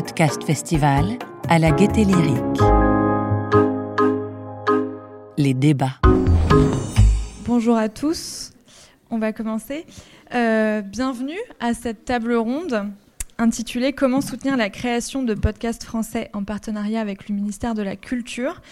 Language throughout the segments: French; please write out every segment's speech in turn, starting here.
Podcast Festival à la Gaieté Lyrique. Les débats. Bonjour à tous. On va commencer. Euh, bienvenue à cette table ronde intitulée Comment soutenir la création de podcasts français en partenariat avec le ministère de la Culture.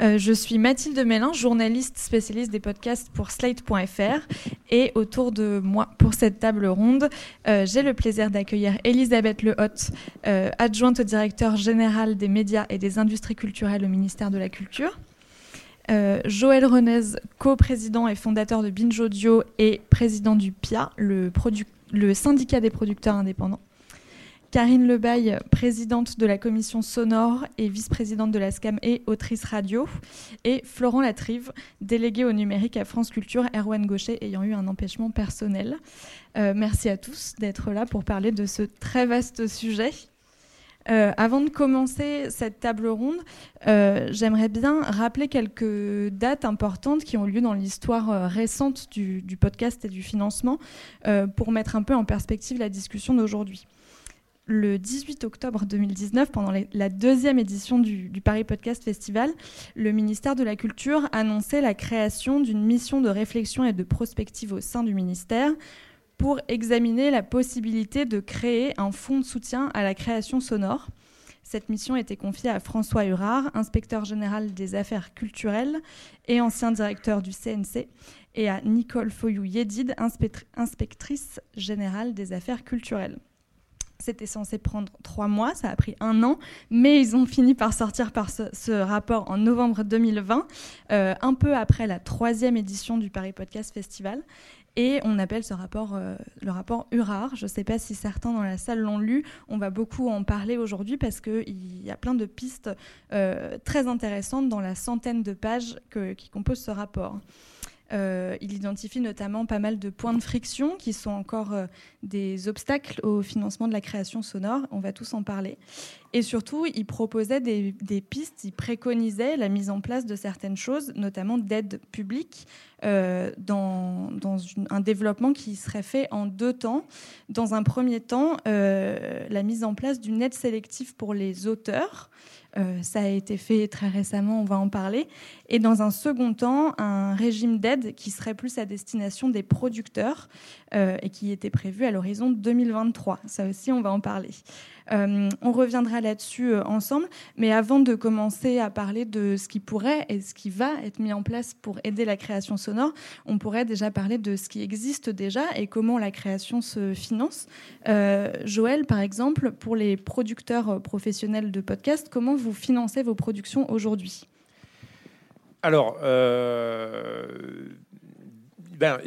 Euh, je suis Mathilde Mélin, journaliste spécialiste des podcasts pour Slate.fr. Et autour de moi, pour cette table ronde, euh, j'ai le plaisir d'accueillir Elisabeth Lehotte, euh, adjointe au directeur général des médias et des industries culturelles au ministère de la Culture. Joël Renez, co-président et fondateur de Binge Audio et président du PIA, le syndicat des producteurs indépendants. Karine Lebaille, présidente de la commission sonore et vice-présidente de la SCAM et autrice radio, et Florent Latrive, délégué au numérique à France Culture, Erwan Gaucher ayant eu un empêchement personnel. Euh, merci à tous d'être là pour parler de ce très vaste sujet. Euh, avant de commencer cette table ronde, euh, j'aimerais bien rappeler quelques dates importantes qui ont lieu dans l'histoire récente du, du, podcast et du financement pour mettre un peu en perspective la discussion d'aujourd'hui le 18 octobre 2019, pendant la deuxième édition du, Paris Podcast Festival, le ministère de la Culture annonçait la création d'une mission de réflexion et de prospective au sein du ministère pour examiner la possibilité de créer un fonds de soutien à la création sonore. Cette mission était confiée à François Hurard, inspecteur général des affaires culturelles et ancien directeur du CNC, et à Nicole Foyou-Yedid, inspectrice générale des affaires culturelles. C'était censé prendre trois mois, ça a pris un an, mais ils ont fini par sortir par ce, rapport en novembre 2020, euh, un peu après la troisième édition du Paris Podcast Festival. Et on appelle ce rapport euh, le rapport URAR. Je ne sais pas si certains dans la salle l'ont lu. On va beaucoup en parler aujourd'hui parce qu'il y a plein de pistes euh, très intéressantes dans la centaine de pages qui composent ce rapport. Euh, il identifie notamment pas mal de points de friction qui sont encore euh, des obstacles au financement de la création sonore. On va tous en parler. Et surtout, il proposait des, pistes, il préconisait la mise en place de certaines choses, notamment d'aide publique, euh, dans, un développement qui serait fait en deux temps. Dans un premier temps, la mise en place d'une aide sélective pour les auteurs. Euh, ça a été fait très récemment, on va en parler. Et dans un second temps, un régime d'aide qui serait plus à destination des producteurs euh, et qui était prévu à l'horizon 2023. Ça aussi, on va en parler. Euh, on reviendra là-dessus euh, ensemble, mais avant de commencer à parler de ce qui pourrait et ce qui va être mis en place pour aider la création sonore, on pourrait déjà parler de ce qui existe déjà et comment la création se finance. Joël, par exemple, pour les producteurs professionnels de podcasts, comment vous financez vos productions aujourd'hui? Alors, ben,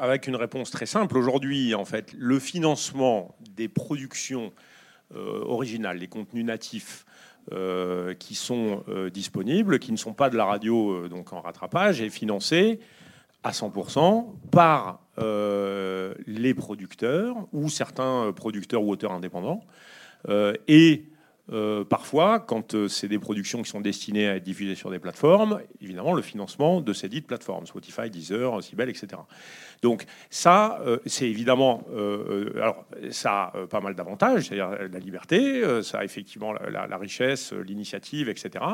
avec une réponse très simple, aujourd'hui, en fait, le financement des productions euh, originales, les contenus natifs euh, qui sont euh, disponibles, qui ne sont pas de la radio donc en rattrapage, est financé à 100% par les producteurs ou certains producteurs ou auteurs indépendants. et euh, parfois, quand euh, c'est des productions qui sont destinées à être diffusées sur des plateformes, évidemment, le financement de ces dites plateformes, Spotify, Deezer, Sibel, etc. Donc ça, euh, c'est évidemment, alors ça a pas mal d'avantages, c'est-à-dire la liberté, ça a effectivement la richesse, l'initiative, etc.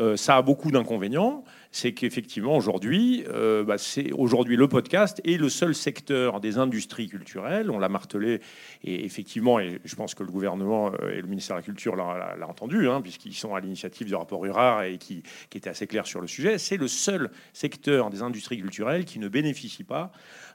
Euh, ça a beaucoup d'inconvénients. C'est qu'effectivement, aujourd'hui, euh, bah, aujourd'hui le podcast est le seul secteur des industries culturelles. On l'a martelé, et effectivement, et je pense que le gouvernement euh, et le ministère de la Culture l'a entendu, hein, puisqu'ils sont à l'initiative du rapport URAR et qui était assez clair sur le sujet. C'est le seul secteur des industries culturelles qui ne bénéficie pas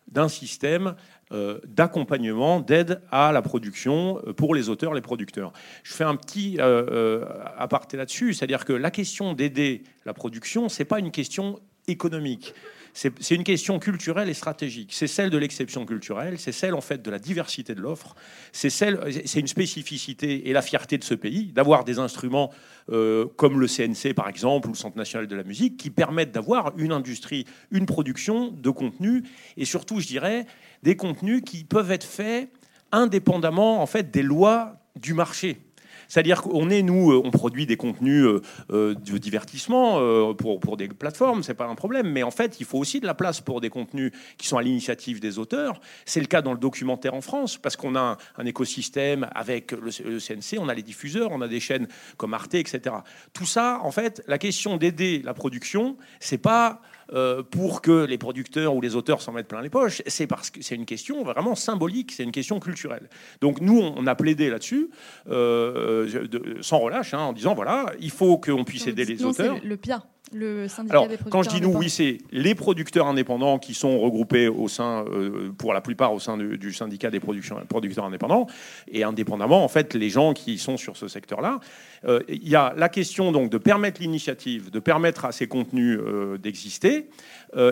d'un système euh, d'accompagnement, d'aide à la production euh, pour les auteurs, les producteurs. Je fais un petit euh, aparté là-dessus, c'est-à-dire que la question d'aider la production, c'est pas une question économique. C'est une question culturelle et stratégique. C'est celle de l'exception culturelle, c'est celle en fait de la diversité de l'offre, c'est celle, c'est une spécificité et la fierté de ce pays d'avoir des instruments comme le CNC par exemple ou le Centre national de la musique qui permettent d'avoir une industrie, une production de contenu et surtout, je dirais, des contenus qui peuvent être faits indépendamment en fait des lois du marché. C'est-à-dire qu'on est, nous, on produit des contenus de divertissement pour, pour des plateformes, c'est pas un problème, mais en fait, il faut aussi de la place pour des contenus qui sont à l'initiative des auteurs. C'est le cas dans le documentaire en France, parce qu'on a un, écosystème avec le, le, CNC, on a les diffuseurs, on a des chaînes comme Arte, etc. Tout ça, en fait, la question d'aider la production, c'est pas euh, pour que les producteurs ou les auteurs s'en mettent plein les poches. C'est parce que c'est une question vraiment symbolique, c'est une question culturelle. Donc nous, on, a plaidé là-dessus, euh, sans relâche, hein, en disant voilà, il faut qu'on puisse aider les auteurs. Le pire le syndicat Alors, quand je dis nous, oui, c'est les producteurs indépendants qui sont regroupés au sein, euh, pour la plupart, au sein du, syndicat des producteurs indépendants, et indépendamment, en fait, les gens qui sont sur ce secteur-là. Euh, il y a la question donc de permettre l'initiative, de permettre à ces contenus euh, d'exister,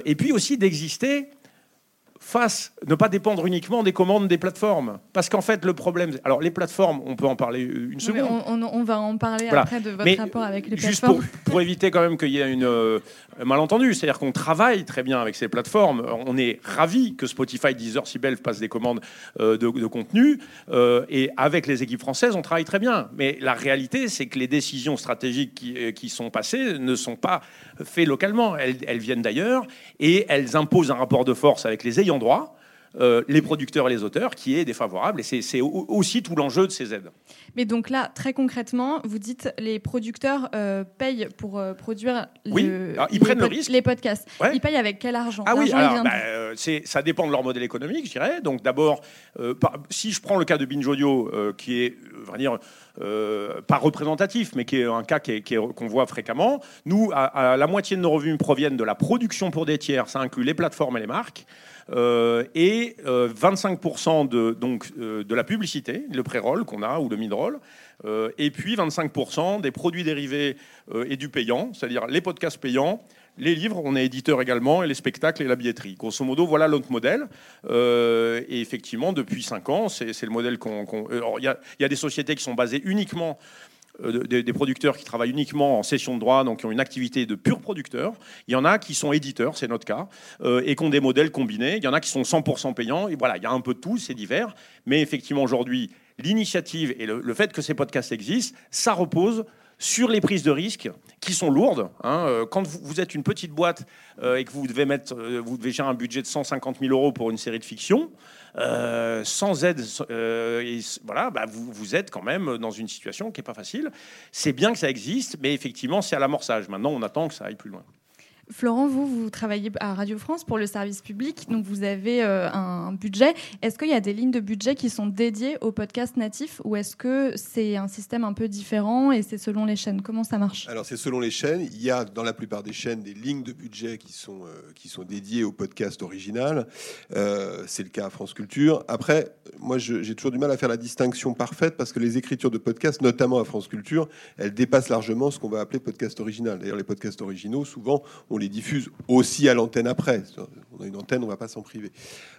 et puis aussi d'exister face, ne pas dépendre uniquement des commandes des plateformes. Parce qu'en fait, le problème. Alors, les plateformes, on peut en parler une seconde. On, va en parler après de votre rapport avec les plateformes. Juste pour, éviter quand même qu'il y ait une euh, malentendu, c'est-à-dire qu'on travaille très bien avec ces plateformes. On est ravi que Spotify, Deezer, Sibel fassent des commandes euh, de, contenu. Euh, et avec les équipes françaises, on travaille très bien. Mais la réalité, c'est que les décisions stratégiques qui, qui, sont passées ne sont pas faites localement. Elles, elles viennent d'ailleurs et elles imposent un rapport de force avec les ayants droit, euh, les producteurs et les auteurs, qui est défavorable. Et c'est aussi tout l'enjeu de ces aides. Mais donc là, très concrètement, vous dites les producteurs euh, payent pour euh, produire oui. ils les, prennent le risque. les podcasts. Ils payent avec quel argent? Ah oui, bah, ça dépend de leur modèle économique, je dirais. Donc d'abord, si je prends le cas de Binge Audio, qui est, va dire, pas représentatif, mais qui est un cas qu'on voit fréquemment, nous, à, la moitié de nos revenus proviennent de la production pour des tiers, ça inclut les plateformes et les marques. Euh, et 25% euh, de, donc, euh, de la publicité, le pré-roll qu'on a ou le mid-roll, et puis 25% des produits dérivés et du payant, c'est-à-dire les podcasts payants, les livres, on est éditeur également, et les spectacles et la billetterie. Grosso modo, voilà notre modèle. et effectivement, depuis 5 ans, c'est le modèle qu'on. Il y, y, a des sociétés qui sont basées uniquement euh, des, producteurs qui travaillent uniquement en session de droit, donc qui ont une activité de pur producteur. Il y en a qui sont éditeurs, c'est notre cas, euh, et qui ont des modèles combinés. Il y en a qui sont 100% payants. Et voilà, il y a un peu de tout, c'est divers. Mais effectivement, aujourd'hui, l'initiative et le, fait que ces podcasts existent, ça repose sur les prises de risques qui sont lourdes. Hein. Euh, quand vous, êtes une petite boîte et que vous devez mettre, vous devez gérer un budget de 150 000 euros pour une série de fiction, euh, sans aide, euh, voilà, bah, vous, vous êtes quand même dans une situation qui n'est pas facile. C'est bien que ça existe, mais effectivement, c'est à l'amorçage. Maintenant, on attend que ça aille plus loin. Florent, vous, vous travaillez à Radio France pour le service public, donc vous avez euh, un budget. Est-ce qu'il y a des lignes de budget qui sont dédiées au podcast natif ou est-ce que c'est un système un peu différent et c'est selon les chaînes? Comment ça marche? Alors c'est selon les chaînes. Il y a dans la plupart des chaînes des lignes de budget qui sont, euh, qui sont dédiées au podcast original. Euh, c'est le cas à France Culture. Après, moi j'ai toujours du mal à faire la distinction parfaite parce que les écritures de podcast, notamment à France Culture, elles dépassent largement ce qu'on va appeler podcast original. D'ailleurs les podcasts originaux, souvent, on les diffuse aussi à l'antenne après. On a une antenne, on ne va pas s'en priver.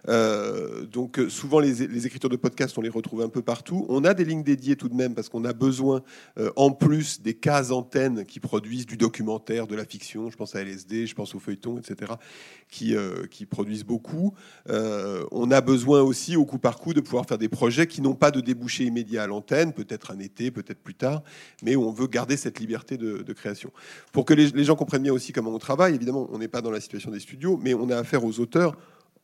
Euh, donc euh, souvent les, écritures de podcast, on les retrouve un peu partout. On a des lignes dédiées tout de même parce qu'on a besoin, euh, en plus des cases antennes qui produisent du documentaire, de la fiction, je pense à LSD, je pense au feuilleton, etc., qui, produisent beaucoup. on a besoin aussi, au coup par coup, de pouvoir faire des projets qui n'ont pas de débouché immédiat à l'antenne, peut-être un été, peut-être plus tard, mais où on veut garder cette liberté de, création. Pour que les, les gens comprennent bien aussi comment on travaille, évidemment, on n'est pas dans la situation des studios, mais on a affaire aux auteurs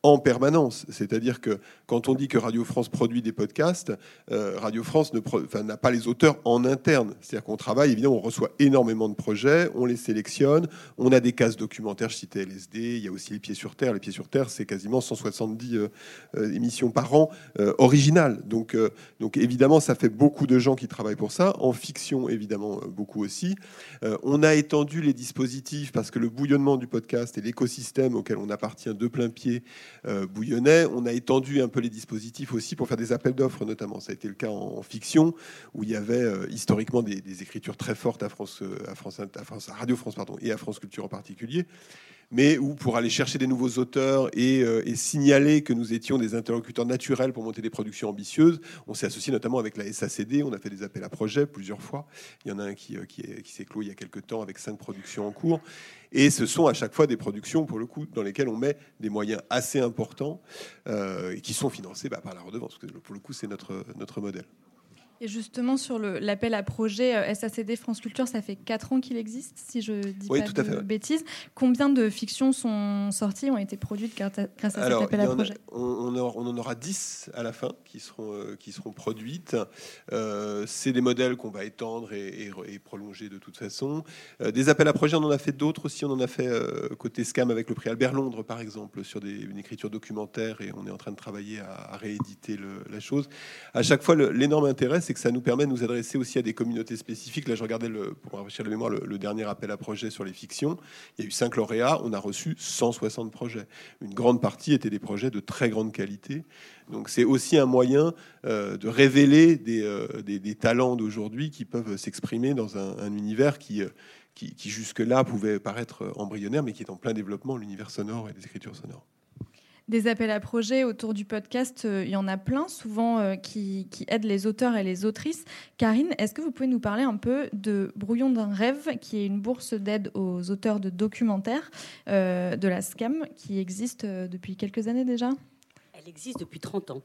en permanence. C'est-à-dire que quand on dit que Radio France produit des podcasts, euh, Radio France n'a pas les auteurs en interne. C'est-à-dire qu'on travaille, évidemment, on reçoit énormément de projets, on les sélectionne, on a des cases documentaires, je citais LSD, il y a aussi Les Pieds sur Terre. Les Pieds sur Terre, c'est quasiment 170 euh, euh, émissions par an originales. Donc, donc évidemment, ça fait beaucoup de gens qui travaillent pour ça. En fiction, évidemment, beaucoup aussi. on a étendu les dispositifs parce que le bouillonnement du podcast et l'écosystème auquel on appartient de plein pied bouillonnait. On a étendu un peu les dispositifs aussi pour faire des appels d'offres, notamment. Ça a été le cas en, fiction, où il y avait euh, historiquement des, écritures très fortes à, France, euh, à, France, à, France, à Radio France pardon, et à France Culture en particulier mais pour aller chercher des nouveaux auteurs et, signaler que nous étions des interlocuteurs naturels pour monter des productions ambitieuses, on s'est associé notamment avec la SACD, on a fait des appels à projets plusieurs fois. Il y en a un qui, qui, qui s'est clos il y a quelques temps avec cinq productions en cours. Et ce sont à chaque fois des productions, pour le coup, dans lesquelles on met des moyens assez importants euh, et qui sont financés bah, par la redevance. Parce que pour le coup, c'est notre, notre modèle. Et justement, sur l'appel à projet euh, SACD France Culture, ça fait 4 ans qu'il existe, si je dis pas de bêtises. Combien de fictions sont sorties, ont été produites grâce à, cet appel à projet? on, en aura 10 à la fin qui seront, euh, qui seront produites. Euh, c'est des modèles qu'on va étendre et, prolonger de toute façon. des appels à projet, on en a fait d'autres aussi. On en a fait côté SCAM avec le prix Albert Londres, par exemple, sur des, une écriture documentaire et on est en train de travailler à, rééditer la chose. À chaque fois, l'énorme intérêt, c'est que ça nous permet de nous adresser aussi à des communautés spécifiques. Là, je regardais, le, pour rafraîchir la mémoire, le, dernier appel à projet sur les fictions. Il y a eu cinq lauréats, on a reçu 160 projets. Une grande partie étaient des projets de très grande qualité. Donc c'est aussi un moyen euh, de révéler euh, des, talents d'aujourd'hui qui peuvent s'exprimer dans un, univers qui, euh, qui, qui jusque-là pouvait paraître embryonnaire, mais qui est en plein développement, l'univers sonore et des écritures sonores. Des appels à projets autour du podcast, euh, il y en a plein, souvent euh, qui, aident les auteurs et les autrices. Karine, est-ce que vous pouvez nous parler un peu de Brouillon d'un rêve, qui est une bourse d'aide aux auteurs de documentaires euh, de la SCAM, qui existe depuis quelques années déjà? Elle existe depuis 30 ans.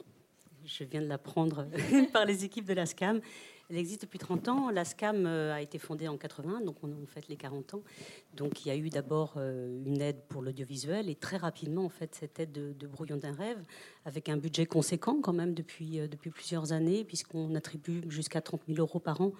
Je viens de l'apprendre par les équipes de la SCAM. Elle existe depuis 30 ans. La SCAM euh, a été fondée en 80, donc on, fait les 40 ans. Donc il y a eu d'abord euh, une aide pour l'audiovisuel et très rapidement, en fait, cette aide de, brouillon d'un rêve, avec un budget conséquent quand même depuis, euh, depuis plusieurs années, puisqu'on attribue jusqu'à 30 000 euros par an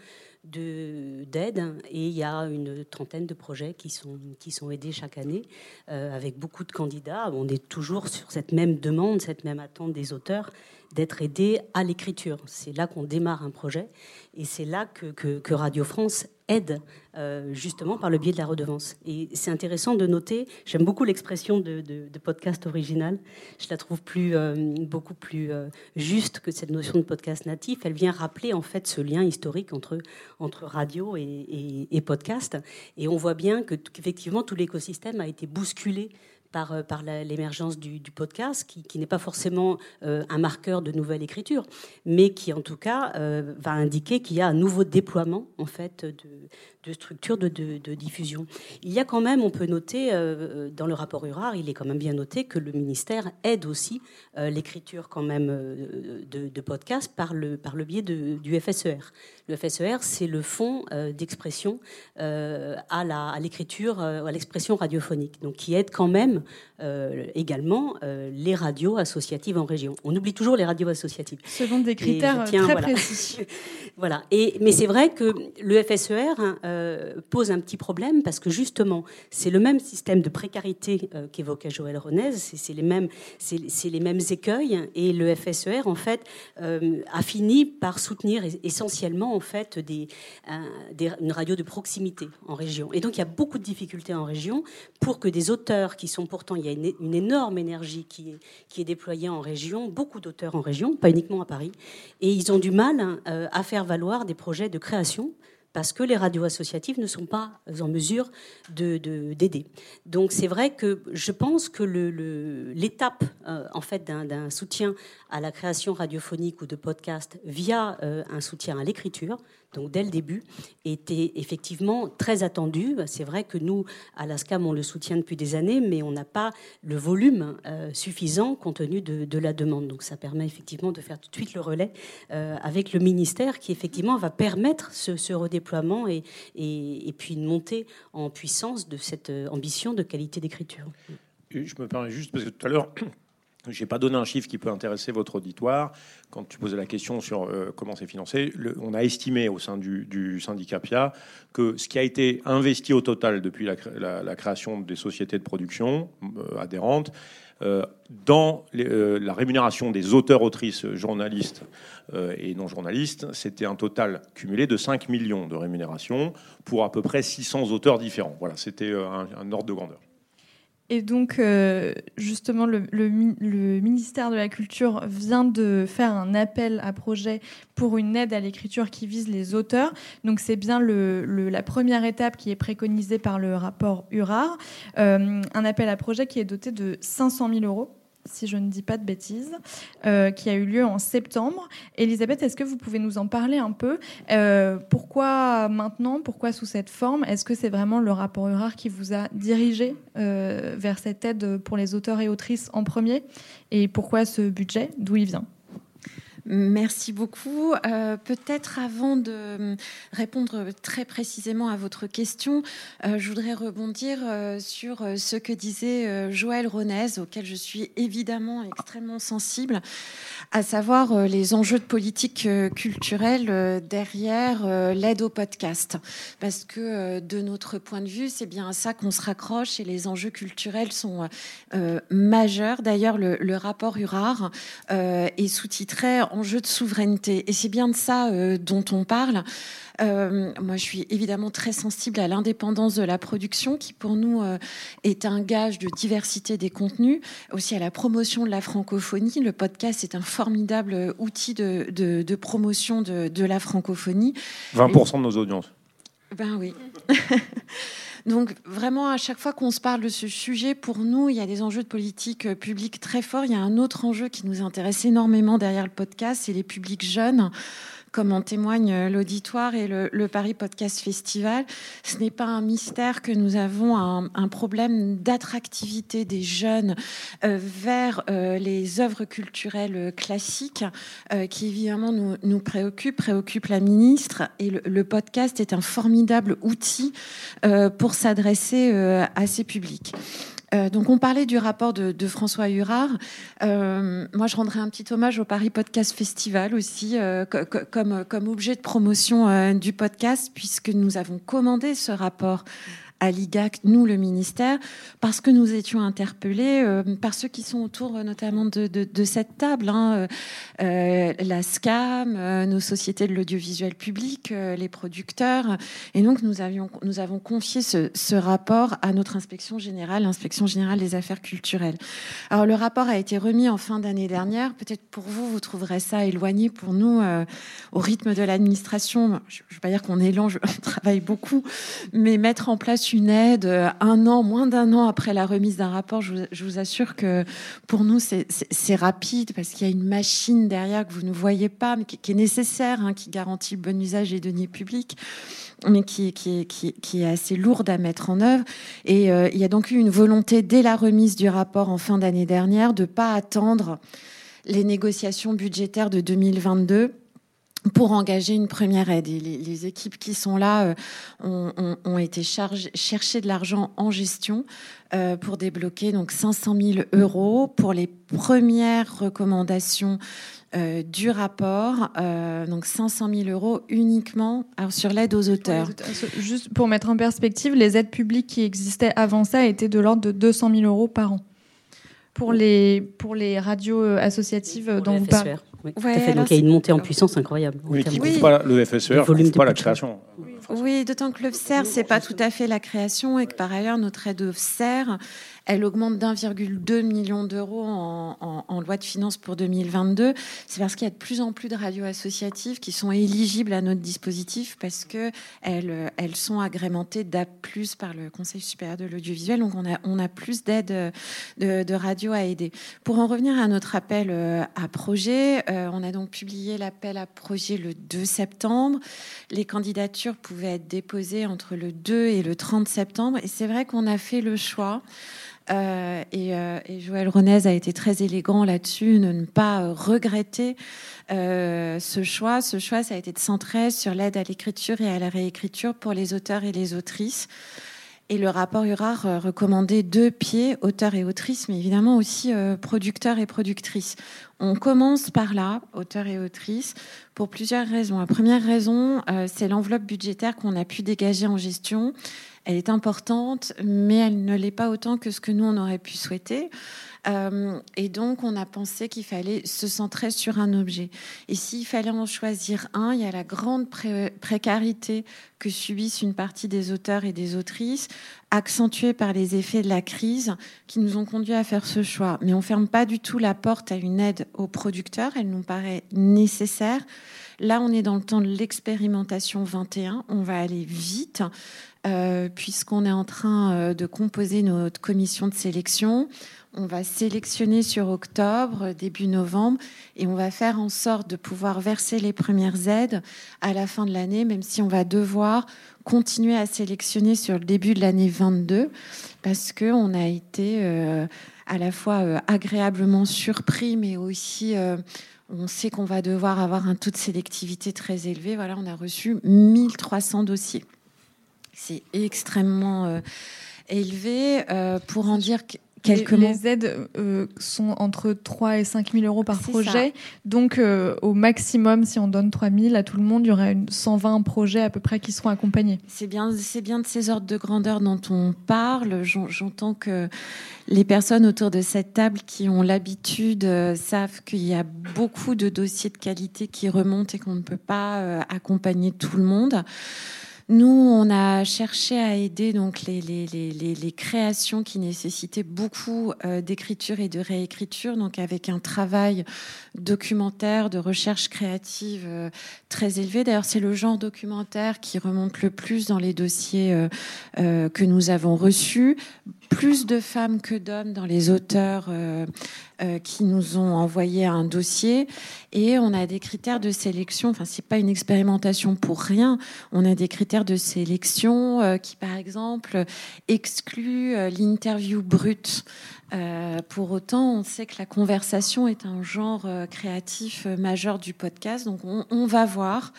d'aide. Et il y a une trentaine de projets qui sont, qui sont aidés chaque année, avec beaucoup de candidats. On est toujours sur cette même demande, cette même attente des auteurs d'être aidé à l'écriture. C'est là qu'on démarre un projet et c'est là que, Radio France aide euh, justement par le biais de la redevance. Et c'est intéressant de noter, j'aime beaucoup l'expression de, podcast original, je la trouve plus, euh, beaucoup plus euh, juste que cette notion de podcast natif. Elle vient rappeler en fait ce lien historique entre, entre radio et, podcast. Et on voit bien que, qu'effectivement tout l'écosystème a été bousculé par, euh, par l'émergence du, podcast, qui, n'est pas forcément euh, un marqueur de nouvelle écriture, mais qui en tout cas euh, va indiquer qu'il y a un nouveau déploiement en fait de, de structures de, diffusion. Il y a quand même, on peut noter, dans le rapport URAR, il est quand même bien noté que le ministère aide aussi l'écriture quand même de, podcasts par le, par le biais du FSER. Le FSER, c'est le fonds d'expression à l'écriture, à l'expression radiophonique, donc qui aide quand même également les radios associatives en région. On oublie toujours les radios associatives. Selon des critères très précis. voilà. Et, mais c'est vrai que le FSER, hein, euh, pose un petit problème parce que justement, c'est le même système de précarité euh, qu'évoquait Joël Renez, c'est les mêmes, les mêmes écueils et le FSER en fait euh, a fini par soutenir essentiellement en fait des, une radio de proximité en région. Et donc il y a beaucoup de difficultés en région pour que des auteurs qui sont pourtant, il y a une, énorme énergie qui est, déployée en région, beaucoup d'auteurs en région, pas uniquement à Paris, et ils ont du mal à faire valoir des projets de création parce que les radios associatives ne sont pas en mesure d'aider. De, Donc c'est vrai que je pense que l'étape euh, en fait d'un soutien à la création radiophonique ou de podcast via euh, un soutien à l'écriture, donc dès le début, était effectivement très attendu. C'est vrai que nous, à l'ASCAM, on le soutient depuis des années, mais on n'a pas le volume euh, suffisant compte tenu de, la demande. Donc ça permet effectivement de faire tout de suite le relais euh, avec le ministère qui effectivement va permettre ce, redéploiement et, et, puis une montée en puissance de cette euh, ambition de qualité d'écriture. Je me permets juste parce que tout à l'heure, je n'ai pas donné un chiffre qui peut intéresser votre auditoire. Quand tu posais la question sur euh, comment c'est financé, on a estimé au sein du, syndicat PIA que ce qui a été investi au total depuis la, création des sociétés de production euh, adhérentes, euh, dans la rémunération des auteurs, autrices, journalistes et non journalistes, c'était un total cumulé de 5 millions de rémunérations pour à peu près 600 auteurs différents. Voilà, c'était un ordre de grandeur. Et donc, euh, justement, le, ministère de la Culture vient de faire un appel à projet pour une aide à l'écriture qui vise les auteurs. Donc, c'est bien la première étape qui est préconisée par le rapport URAR. Euh, un appel à projet qui est doté de 500 000 euros si je ne dis pas de bêtises, euh, qui a eu lieu en septembre. Elisabeth, est-ce que vous pouvez nous en parler un peu? Euh, Pourquoi maintenant? Pourquoi sous cette forme? Est-ce que c'est vraiment le rapport URAR qui vous a dirigé euh, vers cette aide pour les auteurs et autrices en premier? Et pourquoi ce budget? D'où il vient? Merci beaucoup. Euh, peut-être avant de répondre très précisément à votre question, euh, je voudrais rebondir euh, sur ce que disait Joël Ronez, auquel je suis évidemment extrêmement sensible, à savoir les enjeux de politique culturelle derrière l'aide au podcast. Parce que de notre point de vue, c'est bien à ça qu'on se raccroche et les enjeux culturels sont majeurs. D'ailleurs, le, le, rapport URAR est sous-titré enjeu de souveraineté. Et c'est bien de ça euh, dont on parle. Euh, moi, je suis évidemment très sensible à l'indépendance de la production, qui pour nous euh, est un gage de diversité des contenus, aussi à la promotion de la francophonie. Le podcast est un formidable outil de, promotion de, la francophonie. 20% de nos audiences. Ben oui. Donc vraiment, à chaque fois qu'on se parle de ce sujet, pour nous, il y a des enjeux de politique euh, publique très forts. Il y a un autre enjeu qui nous intéresse énormément derrière le podcast, c'est les publics jeunes comme en témoigne euh, l'auditoire et le, Paris Podcast Festival. Ce n'est pas un mystère que nous avons un, problème d'attractivité des jeunes euh, vers euh, les œuvres culturelles classiques qui évidemment nous, nous, préoccupe, la ministre. Et le, podcast est un formidable outil pour s'adresser à ces publics. Euh, donc on parlait du rapport de, François Hurard. Euh, moi, je rendrai un petit hommage au Paris Podcast Festival aussi, euh, comme, comme objet de promotion du podcast, puisque nous avons commandé ce rapport à l'IGAC, nous, le ministère, parce que nous étions interpellés euh, par ceux qui sont autour euh, notamment de, cette table, hein, euh, la SCAM, nos sociétés de l'audiovisuel public, les producteurs. Et donc, nous, avions, nous avons confié ce, ce rapport à notre inspection générale, l'inspection générale des affaires culturelles. Alors, le rapport a été remis en fin d'année dernière. Peut-être pour vous, vous trouverez ça éloigné pour nous, au rythme de l'administration. Je ne veux pas dire qu'on est lent, je, on travaille beaucoup, mais mettre en place une aide euh, un an, moins d'un an après la remise d'un rapport. Je vous, assure que pour nous, c'est rapide parce qu'il y a une machine derrière que vous ne voyez pas, mais qui, est nécessaire, hein, qui garantit le bon usage des deniers publics mais qui, est assez lourde à mettre en œuvre. Et euh, il y a donc eu une volonté, dès la remise du rapport en fin d'année dernière, de ne pas attendre les négociations budgétaires de 2022 pour engager une première aide. Et les, équipes qui sont là euh, ont, été chargées, chercher de l'argent en gestion euh, pour débloquer donc 500 000 euros pour les premières recommandations euh, du rapport. donc 500 000 euros uniquement sur l'aide aux auteurs. Juste pour mettre en perspective, les aides publiques qui existaient avant ça étaient de l'ordre de 200 000 euros par an pour les, pour les radios associatives dont vous parlez. Oui, fait. Donc il y a une montée en puissance incroyable. Oui, qui ne pas le FSER, ne pas la création. Oui, d'autant que le FSER, ce n'est pas tout à fait la création et que par ailleurs, notre aide au FSER, elle augmente d'1,2 million d'euros en, loi de finances pour 2022. C'est parce qu'il y a de plus en plus de radios associatives qui sont éligibles à notre dispositif parce que elles, sont agrémentées d'A+ par le Conseil supérieur de l'audiovisuel. Donc on a, plus d'aides de, de radios à aider. Pour en revenir à notre appel euh, à projet, euh, on a donc publié l'appel à projet le 2 septembre. Les candidatures pouvaient être déposées entre le 2 et le 30 septembre. Et c'est vrai qu'on a fait le choix euh, euh, et, Joël Ronez a été très élégant là-dessus, de ne pas euh, regretter ce choix. Ce choix, ça a été de centrer sur l'aide à l'écriture et à la réécriture pour les auteurs et les autrices. Et le rapport URAR recommandait deux pieds, auteurs et autrices, mais évidemment aussi producteurs et productrices. On commence par là, auteurs et autrices, pour plusieurs raisons. La première raison, c'est l'enveloppe budgétaire qu'on a pu dégager en gestion elle est importante, mais elle ne l'est pas autant que ce que nous, on aurait pu souhaiter. Euh, et donc, on a pensé qu'il fallait se centrer sur un objet. Et s'il fallait en choisir un, il y a la grande précarité que subissent une partie des auteurs et des autrices, accentuée par les effets de la crise, qui nous ont conduit à faire ce choix. Mais on ne ferme pas du tout la porte à une aide aux producteurs. Elle nous paraît nécessaire. Là, on est dans le temps de l'expérimentation 21. On va aller vite. Euh, puisqu'on est en train euh, de composer notre commission de sélection. On va sélectionner sur octobre, début novembre, et on va faire en sorte de pouvoir verser les premières aides à la fin de l'année, même si on va devoir continuer à sélectionner sur le début de l'année 22, parce qu'on a été... Euh, à la fois agréablement surpris, mais aussi on sait qu'on va devoir avoir un taux de sélectivité très élevé. Voilà, on a reçu 1300 dossiers. C'est extrêmement élevé. pour en dire quelques les, aides euh, sont entre 3 et 5 000 euros par projet. Donc, euh, au maximum, si on donne 3 000 à tout le monde, il y aura une 120 projets à peu près qui seront accompagnés. C'est bien, c'est bien de ces ordres de grandeur dont on parle. J'entends que les personnes autour de cette table qui ont l'habitude euh, savent qu'il y a beaucoup de dossiers de qualité qui remontent et qu'on ne peut pas accompagner tout le monde. Nous, on a cherché à aider donc les, créations qui nécessitaient beaucoup euh, d'écriture et de réécriture, donc avec un travail documentaire, de recherche créative euh, très élevé. D'ailleurs, c'est le genre documentaire qui remonte le plus dans les dossiers euh, que nous avons reçus. Plus de femmes que d'hommes dans les auteurs euh, qui nous ont envoyé un dossier et on a des critères de sélection. Enfin, c'est pas une expérimentation pour rien. On a des critères de sélection euh, qui, par exemple, excluent euh, l'interview brute. pour autant, on sait que la conversation est un genre créatif majeur du podcast. Donc, on, on va voir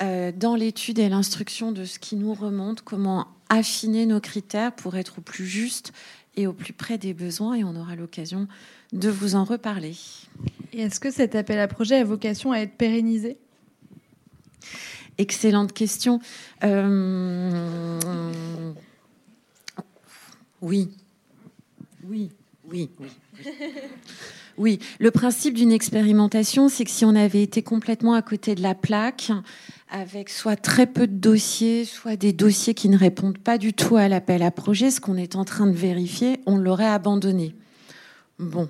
dans l'étude et l'instruction de ce qui nous remonte comment affiner nos critères pour être au plus juste et au plus près des besoins. Et on aura l'occasion de vous en reparler. Et est-ce que cet appel à projet a vocation à être pérennisé? Excellente question. Euh, oui. Oui. Oui. Oui, le principe d'une expérimentation, c'est que si on avait été complètement à côté de la plaque, avec soit très peu de dossiers, soit des dossiers qui ne répondent pas du tout à l'appel à projet, ce qu'on est en train de vérifier, on l'aurait abandonné. Bon,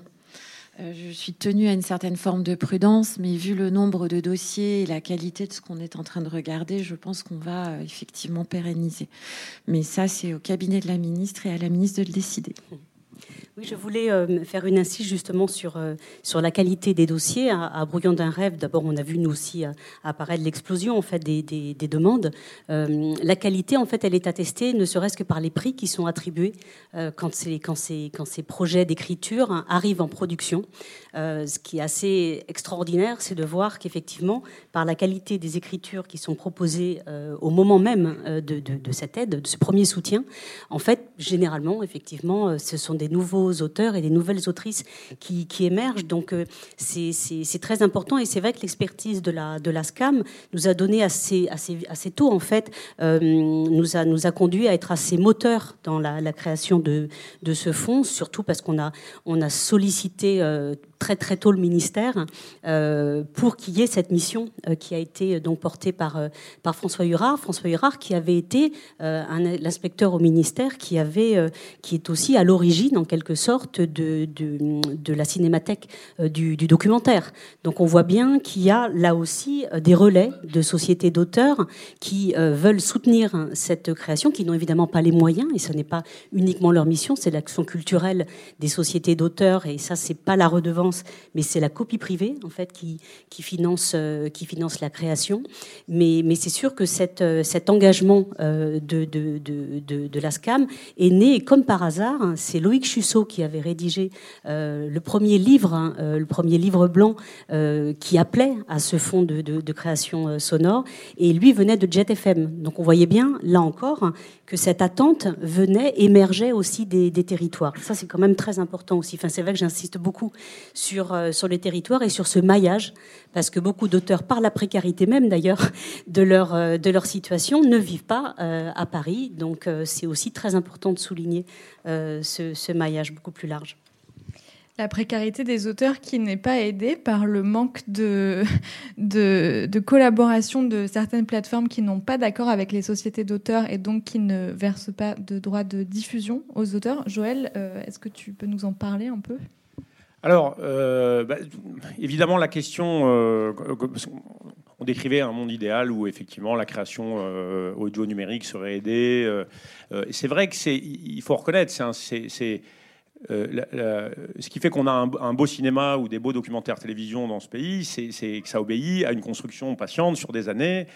euh, je suis tenue à une certaine forme de prudence, mais vu le nombre de dossiers et la qualité de ce qu'on est en train de regarder, je pense qu'on va euh, effectivement pérenniser. Mais ça, c'est au cabinet de la ministre et à la ministre de le décider. Oui, je voulais euh, faire une insiste justement sur, euh, sur la qualité des dossiers. À, Brouillon d'un rêve, d'abord, on a vu nous aussi euh, apparaître l'explosion en fait des, des, demandes. la qualité, en fait, elle est attestée ne serait-ce que par les prix qui sont attribués quand, quand, quand ces projets d'écriture hein, arrivent en production. ce qui est assez extraordinaire, c'est de voir qu'effectivement, par la qualité des écritures qui sont proposées au moment même de, de, de cette aide, de ce premier soutien, en fait, généralement, effectivement, ce sont des nouveaux auteurs et des nouvelles autrices qui, émergent. Donc euh, c'est très important et c'est vrai que l'expertise de la, SCAM nous a donné assez, assez, assez tôt, en fait, euh, nous, a, nous conduit à être assez moteur dans la, création de, de ce fonds, surtout parce qu'on a, on a sollicité euh, très très tôt le ministère euh, pour qu'il y ait cette mission euh, qui a été euh, donc portée par, par François Hurard. François Hurard qui avait été l'inspecteur au ministère, qui, avait, qui est aussi à l'origine en quelque sorte de, de, la cinémathèque du, du, documentaire. Donc on voit bien qu'il y a là aussi des relais de sociétés d'auteurs qui veulent soutenir cette création, qui n'ont évidemment pas les moyens, et ce n'est pas uniquement leur mission, c'est l'action culturelle des sociétés d'auteurs, et ça c'est pas la redevance mais c'est la copie privée en fait qui, finance, euh, qui finance la création. Mais, c'est sûr que euh, cet engagement euh, de, de, la SCAM est né, comme par hasard, hein, c'est Loïc Chussot qui avait rédigé le premier livre, hein, le premier livre blanc qui appelait à ce fonds de, création sonore, et lui venait de Jet FM. Donc on voyait bien, là encore, que cette attente venait, émergeait aussi des, des territoires. Ça, c'est quand même très important aussi. Enfin, c'est vrai que j'insiste beaucoup sur, euh, sur les territoires et sur ce maillage, parce que beaucoup d'auteurs, par la précarité même d'ailleurs de leur, euh, de leur situation, ne vivent pas euh, à Paris. Donc c'est aussi très important de souligner ce, ce maillage beaucoup plus large la précarité des auteurs qui n'est pas aidée par le manque de, de, de collaboration de certaines plateformes qui n'ont pas d'accord avec les sociétés d'auteurs et donc qui ne versent pas de droits de diffusion aux auteurs. Joël, est-ce que tu peux nous en parler un peu? Alors, euh, bah, évidemment, la question, euh, on décrivait un monde idéal où effectivement la création euh, audio numérique serait aidée. c'est vrai que c'est, il faut reconnaître, c'est ce qui fait qu'on a un, beau cinéma ou des beaux documentaires télévision dans ce pays, c'est que ça obéit à une construction patiente sur des années.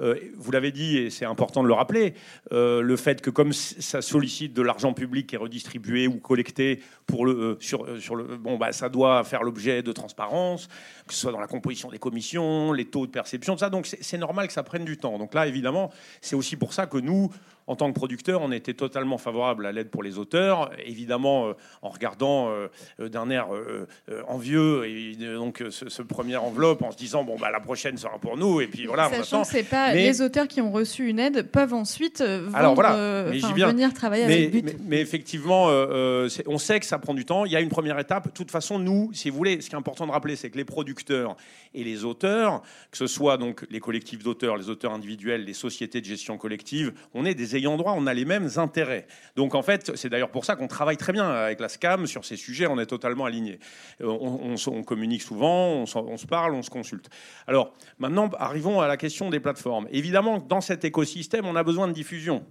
Euh, vous l'avez dit, et c'est important de le rappeler, euh, le fait que comme ça sollicite de l'argent public qui est redistribué ou collecté pour le, euh, sur, sur le, bon, bah, ça doit faire l'objet de transparence, que ce soit dans la composition des commissions, les taux de perception, tout ça. Donc c'est normal que ça prenne du temps. Donc là, évidemment, c'est aussi pour ça que nous, en tant que producteur, on était totalement favorable à l'aide pour les auteurs, évidemment en regardant d'un air envieux et donc ce, premier enveloppe en se disant bon bah la prochaine sera pour nous et puis voilà. Sachant que c'est pas les auteurs qui ont reçu une aide peuvent ensuite euh, euh, venir travailler avec But. Mais, effectivement, euh, on sait que ça prend du temps. Il y a une première étape. De toute façon, nous, si vous voulez, ce qui est important de rappeler, c'est que les producteurs et les auteurs, que ce soit donc les collectifs d'auteurs, les auteurs individuels, les sociétés de gestion collective, on est des ayants droit, on a les mêmes intérêts. Donc en fait, c'est d'ailleurs pour ça qu'on travaille très bien avec la SCAM sur ces sujets, on est totalement alignés. On, communique souvent, on, on se parle, on se consulte. Alors maintenant, arrivons à la question des plateformes. Évidemment, dans cet écosystème, on a besoin de diffusion.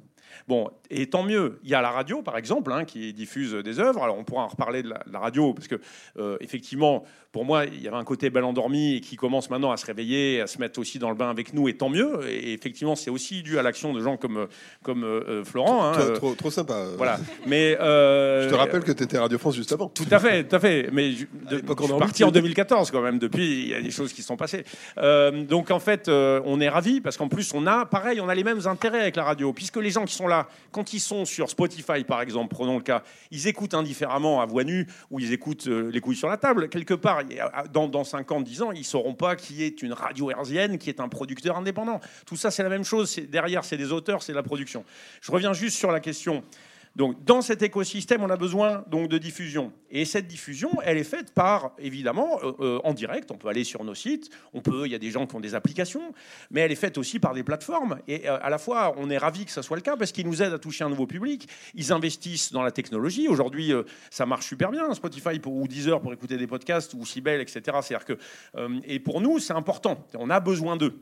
Bon, et tant mieux. Il y a la radio, par exemple, hein, qui diffuse des œuvres. Alors, on pourra en reparler de la, radio, parce que, euh, effectivement, pour moi, il y avait un côté bel endormi et qui commence maintenant à se réveiller, à se mettre aussi dans le bain avec nous, et tant mieux. Et effectivement, c'est aussi dû à l'action de gens comme, comme euh, euh, Florent. Hein, trop, trop, sympa. Voilà. Mais, je te rappelle que tu étais Radio France juste avant. Tout à fait, tout à fait. Mais je, suis parti en 2014 quand même. Depuis, il y a des choses qui sont passées. donc, en fait, on est ravis parce qu'en plus, on a, pareil, on a les mêmes intérêts avec la radio, puisque les gens qui sont là, quand ils sont sur Spotify, par exemple, prenons le cas, ils écoutent indifféremment à voix nue ou ils écoutent euh, les couilles sur la table. Quelque part, dans, dans 5 ans, 10 ans, ils ne sauront pas qui est une radio herzienne, qui est un producteur indépendant. Tout ça, c'est la même chose. Derrière, c'est des auteurs, c'est la production. Je reviens juste sur la question donc, dans cet écosystème, on a besoin donc de diffusion. Et cette diffusion, elle est faite par, évidemment, euh, euh, en direct. On peut aller sur nos sites, on peut, il y a des gens qui ont des applications, mais elle est faite aussi par des plateformes. Et euh, à la fois, on est ravi que ça soit le cas parce qu'ils nous aident à toucher un nouveau public. Ils investissent dans la technologie. Aujourd'hui, ça marche super bien. Spotify ou Deezer pour écouter des podcasts ou Sibel, etc. C'est-à-dire que, et pour nous, c'est important. On a besoin d'eux.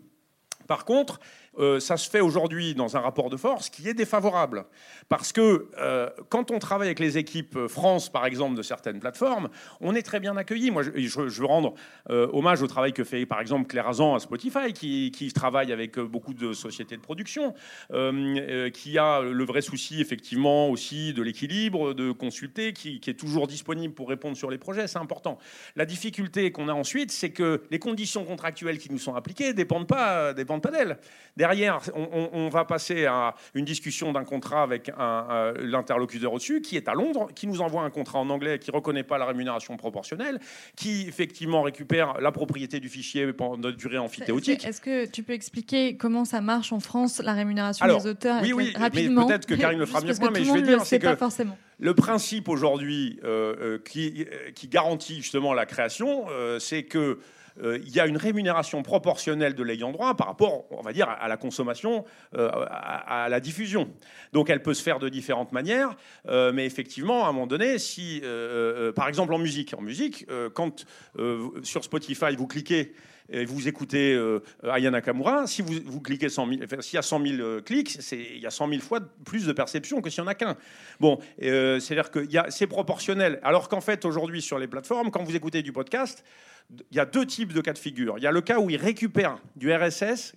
Par contre, euh, ça se fait aujourd'hui dans un rapport de force qui est défavorable. Parce que euh, quand on travaille avec les équipes France, par exemple, de certaines plateformes, on est très bien accueilli. Moi, je, veux rendre euh, hommage au travail que fait, par exemple, Claire Azan à Spotify, qui, travaille avec beaucoup de sociétés de production, qui a le vrai souci, effectivement, aussi de l'équilibre, de consulter, qui, est toujours disponible pour répondre sur les projets. C'est important. La difficulté qu'on a ensuite, c'est que les conditions contractuelles qui nous sont appliquées ne dépendent pas, pas d'elles. Derrière, on, va passer à une discussion d'un contrat avec l'interlocuteur au-dessus, qui est à Londres, qui nous envoie un contrat en anglais qui ne reconnaît pas la rémunération proportionnelle, qui effectivement récupère la propriété du fichier pendant une durée amphithéotique. Est-ce que tu peux expliquer comment ça marche en France, la rémunération des auteurs Oui, oui, rapidement. peut-être que Karine le fera mieux que moi, mais je vais dire, c'est que forcément. le principe aujourd'hui euh, euh, qui, qui, garantit justement la création, euh, c'est que euh, il y a une rémunération proportionnelle de l'ayant droit par rapport, on va dire, à la consommation, euh, à, la diffusion. Donc elle peut se faire de différentes manières, euh, mais effectivement, à un moment donné, si, par exemple en musique, en musique, quand sur Spotify vous cliquez et vous écoutez Aya Nakamura, si vous, vous cliquez 100 000, s'il y a 100 000 clics, il y a 100 000 fois plus de perception que s'il n'y en a qu'un. Bon, c'est-à-dire que c'est proportionnel. Alors qu'en fait, aujourd'hui, sur les plateformes, quand vous écoutez du podcast, il y a deux types de cas de figure. Il y a le cas où ils récupèrent du RSS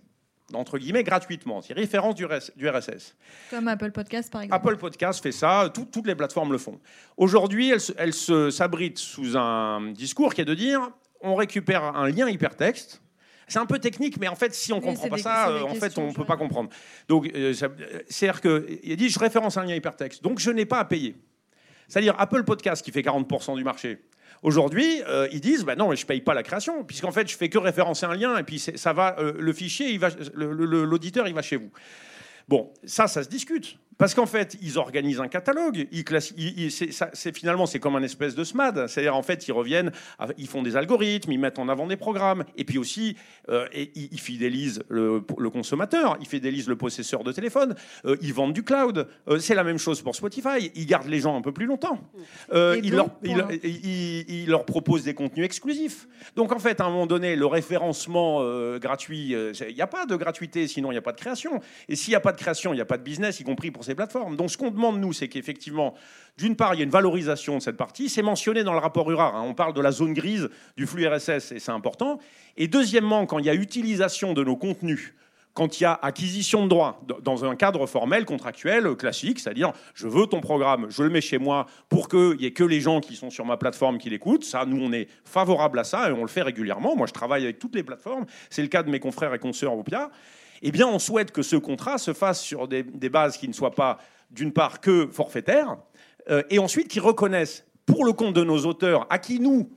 entre guillemets gratuitement, c'est référence du, RSS. Comme Apple Podcast par exemple. Apple Podcast fait ça, toutes les plateformes le font. Aujourd'hui, elle, se s'abrite sous un discours qui est de dire on récupère un lien hypertexte. C'est un peu technique, mais en fait, si on ne comprend pas ça, euh, en fait, on ne peut pas comprendre. Donc, euh, c'est-à-dire qu'il dit je référence un lien hypertexte, donc je n'ai pas à payer. C'est-à-dire Apple Podcast qui fait 40% du marché, Aujourd'hui, euh, ils disent bah non, je paye pas la création, puisqu'en fait, je fais que référencer un lien et puis ça va, euh, le fichier, l'auditeur, il va chez vous. Bon, ça, ça se discute. Parce qu'en fait, ils organisent un catalogue. Ils c'est finalement, c'est comme un espèce de SMAD. C'est-à-dire, en fait, ils reviennent, ils font des algorithmes, ils mettent en avant des programmes. Et puis aussi, euh, et ils fidélisent le, consommateur, ils fidélisent le possesseur de téléphone, euh, ils vendent du cloud. Euh, c'est la même chose pour Spotify. Ils gardent les gens un peu plus longtemps. ils, leur, ils, leur, proposent des contenus exclusifs. Donc, en fait, à un moment donné, le référencement gratuit, il n'y a pas de gratuité, sinon il n'y a pas de création. Et s'il n'y a pas de création, il n'y a pas de business, y compris pour plateformes. Donc ce qu'on demande, nous, c'est qu'effectivement, d'une part, il y a une valorisation de cette partie. C'est mentionné dans le rapport URAR. Hein. On parle de la zone grise du flux RSS et c'est important. Et deuxièmement, quand il y a utilisation de nos contenus, quand il y a acquisition de droits dans un cadre formel, contractuel, classique, c'est-à-dire je veux ton programme, je le mets chez moi pour qu'il n'y ait que les gens qui sont sur ma plateforme qui l'écoutent. Ça, nous, on est favorable à ça et on le fait régulièrement. Moi, je travaille avec toutes les plateformes. C'est le cas de mes confrères et consoeurs au PIA. Eh bien, on souhaite que ce contrat se fasse sur des, bases qui ne soient pas, d'une part, que forfaitaires, euh, et ensuite qui reconnaissent, pour le compte de nos auteurs, à qui nous,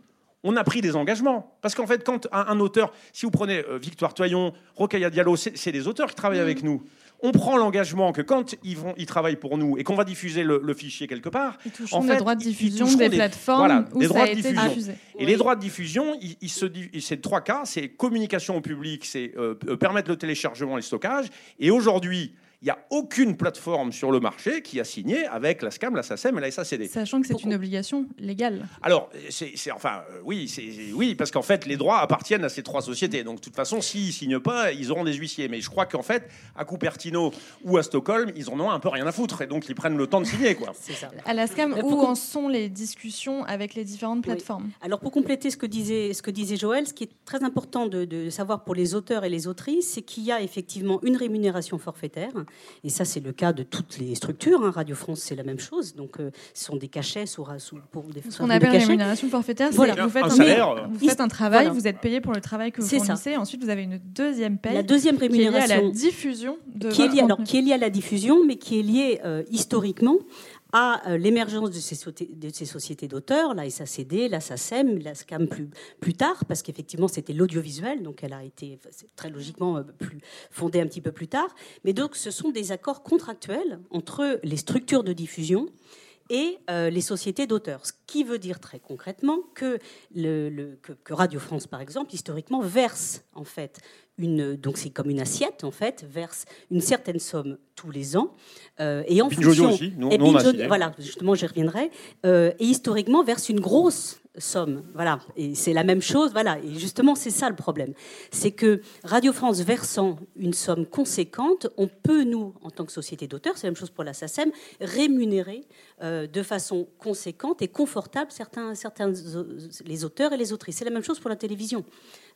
on a pris des engagements. Parce qu'en fait, quand un, auteur, si vous prenez euh, Victoire Toyon, Rocaille Diallo, c'est des auteurs qui travaillent mm. avec nous. On prend l'engagement que quand ils, vont, ils travaillent pour nous et qu'on va diffuser le, fichier quelque part, ils en fait, les droits de diffusion des, plateformes où ça a été diffusé. Et les droits de diffusion, c'est trois cas c'est communication au public, c'est euh, euh, permettre le téléchargement et le stockage. Et aujourd'hui, il n'y a aucune plateforme sur le marché qui a signé avec la SCAM, la SACEM et la SACD. Sachant que c'est une obligation légale. Alors, c'est enfin, euh, oui, oui, parce qu'en fait, les droits appartiennent à ces trois sociétés. Donc, de toute façon, s'ils ne signent pas, ils auront des huissiers. Mais je crois qu'en fait, à Cupertino ou à Stockholm, ils en ont un peu rien à foutre. Et donc, ils prennent le temps de signer. Quoi. Ça. À la SCAM, où en sont les discussions avec les différentes plateformes? Alors, pour compléter ce que, disait, ce que disait Joël, ce qui est très important de, de savoir pour les auteurs et les autrices, c'est qu'il y a effectivement une rémunération forfaitaire et ça, c'est le cas de toutes les structures. Hein. Radio France, c'est la même chose. Donc, euh, ce sont des cachets sous, sous pour des Ce qu'on appelle rémunération forfaitaire, c'est vous, faites un, vous faites un travail, vous êtes payé pour le travail que vous fournissez. Ensuite, vous avez une deuxième paye. La deuxième rémunération. Qui est liée à la diffusion de qui est, liée, alors, qui est liée à la diffusion, mais qui est liée euh, historiquement à euh, l'émergence de ces, sociétés d'auteurs, la SACD, la SACEM, la SCAM plus, tard, parce qu'effectivement c'était l'audiovisuel, donc elle a été très logiquement euh, plus fondée un petit peu plus tard. Mais donc ce sont des accords contractuels entre les structures de diffusion et euh, les sociétés d'auteurs. Ce qui veut dire très concrètement que, Radio France, par exemple, historiquement, verse en fait une, donc c'est comme une assiette en fait, verse une certaine somme tous les ans euh, et en fonction aussi. Et voilà, justement, j'y reviendrai. Euh, et historiquement, verse une grosse somme. Voilà, et c'est la même chose. Voilà, et justement, c'est ça le problème. C'est que Radio France versant une somme conséquente, on peut, nous, en tant que société d'auteurs, c'est la même chose pour la SACEM, rémunérer euh, de façon conséquente et confortable certains, certains les auteurs et les autrices. C'est la même chose pour la télévision.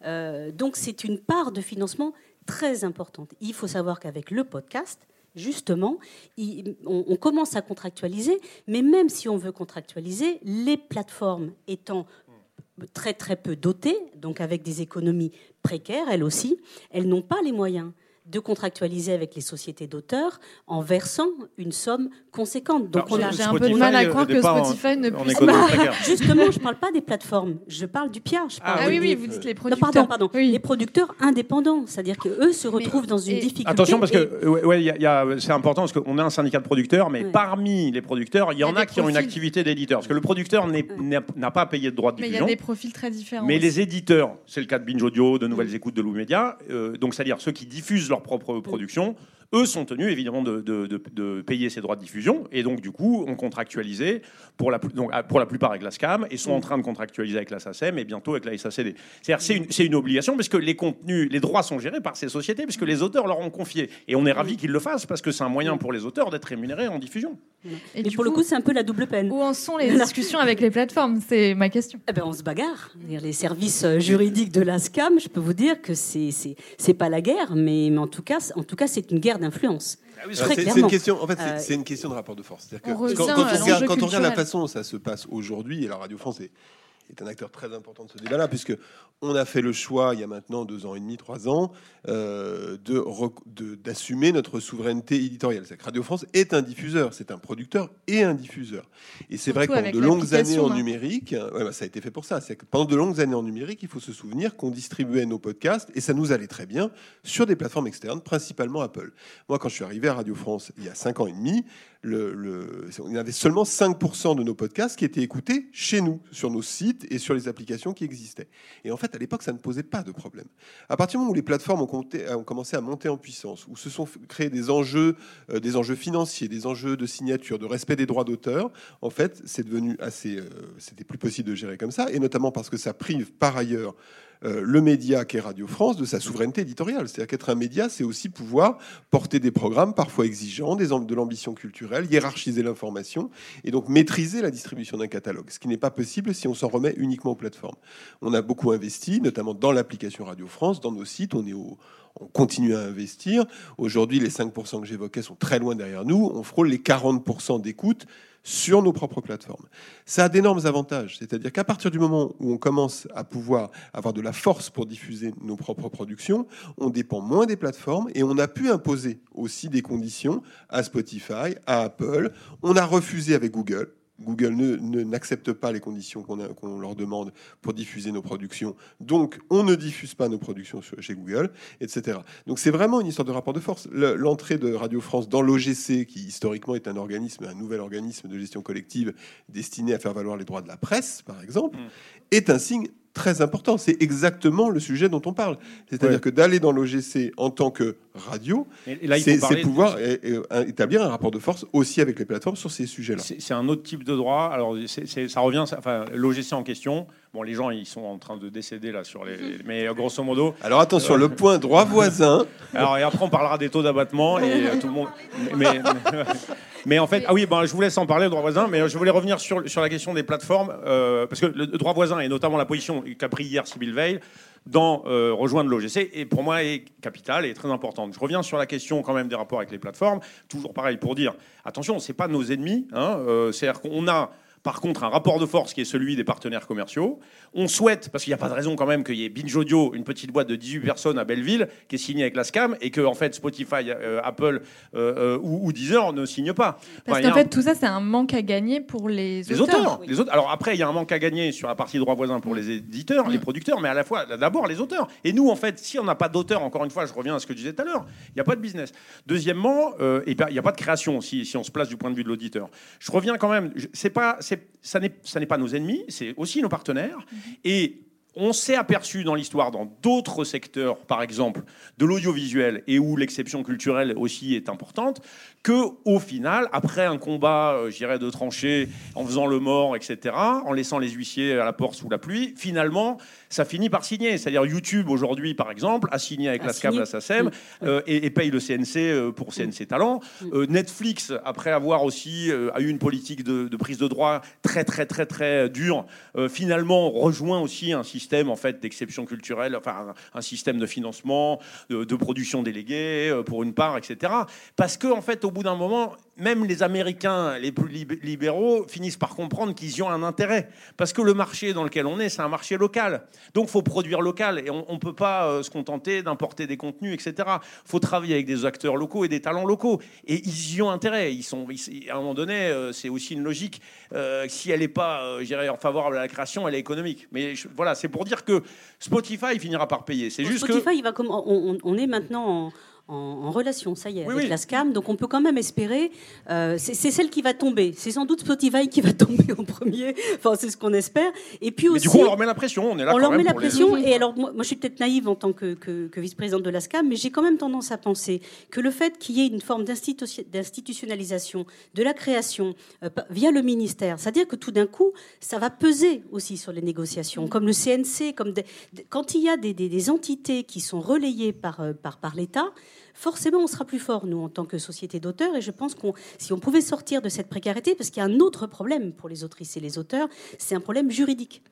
Euh, donc, c'est une part de financement très importante. Il faut savoir qu'avec le podcast, justement, on, commence à contractualiser, mais même si on veut contractualiser, les plateformes étant très très peu dotées, donc avec des économies précaires, elles aussi, elles n'ont pas les moyens de contractualiser avec les sociétés d'auteurs en versant une somme conséquente. Donc j'ai un peu de mal à croire que Spotify ne puisse pas. Justement, je ne parle pas des plateformes, je parle du PIA. ah oui, oui, vous dites les producteurs. pardon, pardon. Les producteurs indépendants, c'est-à-dire qu'eux se retrouvent dans une difficulté. Attention, parce que ouais, c'est important, parce qu'on a un syndicat de producteurs, mais parmi les producteurs, il y, en a, qui ont une activité d'éditeur. Parce que le producteur n'a pas payé de droit de diffusion. Mais il y a des profils très différents. Mais les éditeurs, c'est le cas de Binge Audio, de Nouvelles Écoutes, de Lou Média, euh, donc c'est-à-dire ceux qui diffusent leur propre production eux sont tenus évidemment de, payer ces droits de diffusion et donc du coup ont contractualisé pour la, donc, pour la plupart avec la SCAM et sont en train de contractualiser avec la SACEM et bientôt avec la SACD. C'est une, une, obligation parce que les contenus, les droits sont gérés par ces sociétés puisque les auteurs leur ont confié et on est ravis qu'ils le fassent parce que c'est un moyen pour les auteurs d'être rémunérés en diffusion. Et, pour le coup, c'est un peu la double peine. Où en sont les discussions avec les plateformes? C'est ma question. Eh ben, on se bagarre. Les services euh, juridiques de la SCAM, je peux vous dire que c'est c'est pas la guerre, mais, mais en tout cas, en tout cas, c'est une guerre d'influence. Ah c'est une question. En fait, c'est une question de rapport de force. quand, on regarde, quand on regarde la façon dont ça se passe aujourd'hui, et la Radio France est est un acteur très important de ce débat-là, puisque on a fait le choix, il y a maintenant deux ans et demi, trois ans, euh, de, d'assumer notre souveraineté éditoriale. Radio France est un diffuseur, c'est un producteur et un diffuseur. Et c'est vrai que pendant de longues années en hein. numérique, ouais, bah, ça a été fait pour ça, c'est que pendant de longues années en numérique, il faut se souvenir qu'on distribuait nos podcasts, et ça nous allait très bien, sur des plateformes externes, principalement Apple. Moi, quand je suis arrivé à Radio France il y a cinq ans et demi, le, il y avait seulement 5% de nos podcasts qui étaient écoutés chez nous, sur nos sites et sur les applications qui existaient. Et en fait, à l'époque, ça ne posait pas de problème. À partir du moment où les plateformes ont, commencé à monter en puissance, où se sont créés des enjeux, euh, des enjeux financiers, des enjeux de signature, de respect des droits d'auteur, en fait, c'est devenu assez, euh, c'était plus possible de gérer comme ça, et notamment parce que ça prive par ailleurs euh, le média qu'est Radio France de sa souveraineté éditoriale. C'est-à-dire qu'être un média, c'est aussi pouvoir porter des programmes parfois exigeants, des, de l'ambition culturelle, hiérarchiser l'information et donc maîtriser la distribution d'un catalogue, ce qui n'est pas possible si on s'en remet uniquement aux plateformes. On a beaucoup investi, notamment dans l'application Radio France, dans nos sites, on est on continue à investir. Aujourd'hui, les 5% que j'évoquais sont très loin derrière nous. On frôle les 40% d'écoute sur nos propres plateformes. Ça a d'énormes avantages, c'est-à-dire qu'à partir du moment où on commence à pouvoir avoir de la force pour diffuser nos propres productions, on dépend moins des plateformes et on a pu imposer aussi des conditions à Spotify, à Apple. On a refusé avec Google Google ne, n'accepte pas les conditions qu'on, leur demande pour diffuser nos productions. Donc, on ne diffuse pas nos productions chez Google, etc. Donc, c'est vraiment une histoire de rapport de force. l'entrée de Radio France dans l'OGC, qui historiquement est un organisme, un nouvel organisme de gestion collective destiné à faire valoir les droits de la presse, par exemple, mm. est un signe très important. C'est exactement le sujet dont on parle. C'est-à-dire que d'aller dans l'OGC en tant que radio, c'est pouvoir établir un rapport de force aussi avec les plateformes sur ces sujets-là. C'est un autre type de droit. Alors, ça revient, enfin, l'OGC en question. Bon, les gens, ils sont en train de décéder là sur les. Mais grosso modo. Alors attention, le point droit voisin. Alors, et après, on parlera des taux d'abattement et euh, tout le monde. Mais, mais, en fait, ah oui, ben, je vous laisse en parler, le droit voisin, mais je voulais revenir sur, sur la question des plateformes, euh, parce que le droit voisin, et notamment la position qu'a pris hier Sybille Veil, dans euh, rejoindre l'OGC et pour moi est capitale et très importante. Je reviens sur la question quand même des rapports avec les plateformes. Toujours pareil pour dire attention, c'est pas nos ennemis. Hein, euh, C'est-à-dire qu'on a par contre un rapport de force qui est celui des partenaires commerciaux. On souhaite, parce qu'il n'y a pas de raison quand même qu'il y ait Binge Audio, une petite boîte de 18 personnes à Belleville, qui est signée avec la SCAM, et que en fait Spotify, euh, Apple euh, euh, ou, Deezer ne signent pas. Parce qu'en fait, tout ça, c'est un manque à gagner pour les, les auteurs. Les autres. Alors après, il y a un manque à gagner sur la partie droit voisin pour les éditeurs, les producteurs, mais à la fois, d'abord, les auteurs. Et nous, en fait, si on n'a pas d'auteurs, encore une fois, je reviens à ce que je disais tout à l'heure, il n'y a pas de business. Deuxièmement, il n'y a pas de création si, si, on se place du point de vue de l'auditeur. Je reviens quand même, c'est pas, ça n'est pas nos ennemis, c'est aussi nos partenaires. Mhm. Et on s'est aperçu dans l'histoire, dans d'autres secteurs, par exemple, de l'audiovisuel et où l'exception culturelle aussi est importante, que au final, après un combat, euh, j'irais de tranchées, en faisant le mort, etc., en laissant les huissiers à la porte sous la pluie, finalement, ça finit par signer. C'est-à-dire YouTube aujourd'hui, par exemple, a signé avec la SACEM, euh, et, paye le CNC euh, pour CNC Talent. Netflix, après avoir aussi a eu une politique de, de, prise de droit très très très très dure, finalement rejoint aussi un système en fait d'exception culturelle, enfin un, système de financement, de, production déléguée euh, pour une part, etc. Parce que en fait, au bout d'un moment, même les Américains les plus libéraux finissent par comprendre qu'ils y ont un intérêt. Parce que le marché dans lequel on est, c'est un marché local. Donc, il faut produire local. Et on ne peut pas euh, se contenter d'importer des contenus, etc. Il faut travailler avec des acteurs locaux et des talents locaux. Et ils y ont intérêt. Ils sont, à un moment donné, euh, c'est aussi une logique. si elle n'est pas, en favorable à la création, elle est économique. Mais voilà, c'est pour dire que Spotify finira par payer. C'est juste Spotify, que... il va comme on, on, est maintenant en en, relation, ça y est, avec la SCAM. Donc on peut quand même espérer. Euh, c'est celle qui va tomber. C'est sans doute Spotify qui va tomber en premier. Enfin, c'est ce qu'on espère. Et puis aussi. du coup, on leur met la pression. On est là. On leur met la pression. Et alors, moi, je suis peut-être naïve en tant que, que, vice-présidente de la SCAM, mais j'ai quand même tendance à penser que le fait qu'il y ait une forme d'institutionnalisation de la création euh, via le ministère, c'est-à-dire que tout d'un coup, ça va peser aussi sur les négociations, comme le CNC, comme quand il y a des, des, entités qui sont relayées par, euh, par, par l'État forcément on sera plus fort, nous, en tant que société d'auteurs. Et je pense qu'on, si on pouvait sortir de cette précarité, parce qu'il y a un autre problème pour les autrices et les auteurs, c'est un problème juridique.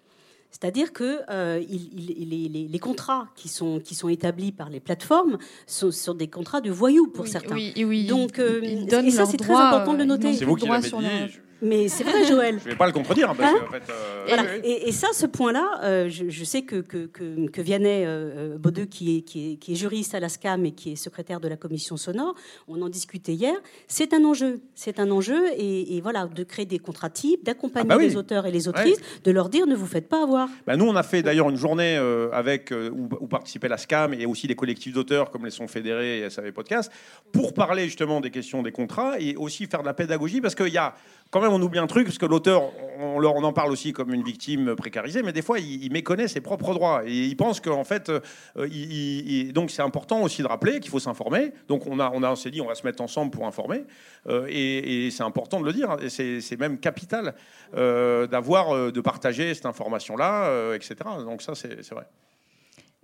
C'est-à-dire que euh, les, contrats qui sont, qui sont établis par les plateformes sont, sont des contrats de voyous pour certains. Oui, oui. Donc, euh, et ça, c'est très important de le noter. C'est vous qui l'avez dit. Mais c'est vrai, Joël. Je ne vais pas le contredire. Parce hein en fait, euh, et, ça, ce point-là, euh, je, sais que, que, que, Vianney euh, Baudeux, qui est, qui, est, qui est juriste à la SCAM et qui est secrétaire de la commission sonore, on en discutait hier, c'est un enjeu. C'est un enjeu, et, voilà, de créer des contrats types, d'accompagner ah bah les auteurs et les autrices, de leur dire ne vous faites pas avoir. Bah nous, on a fait d'ailleurs une journée avec où, où, participait la SCAM et aussi des collectifs d'auteurs comme les Sons Fédérés et SAV Podcast pour parler justement des questions des contrats et aussi faire de la pédagogie parce qu'il y a quand même, on oublie un truc, parce que l'auteur, on, on, en parle aussi comme une victime précarisée, mais des fois, il, méconnaît ses propres droits. Et il pense qu'en fait, euh, donc c'est important aussi de rappeler qu'il faut s'informer. Donc on, a, on, a, on s'est dit, on va se mettre ensemble pour informer. Euh, et, c'est important de le dire. Et c'est, même capital euh, d'avoir, de partager cette information-là, etc. Donc ça, c'est, vrai.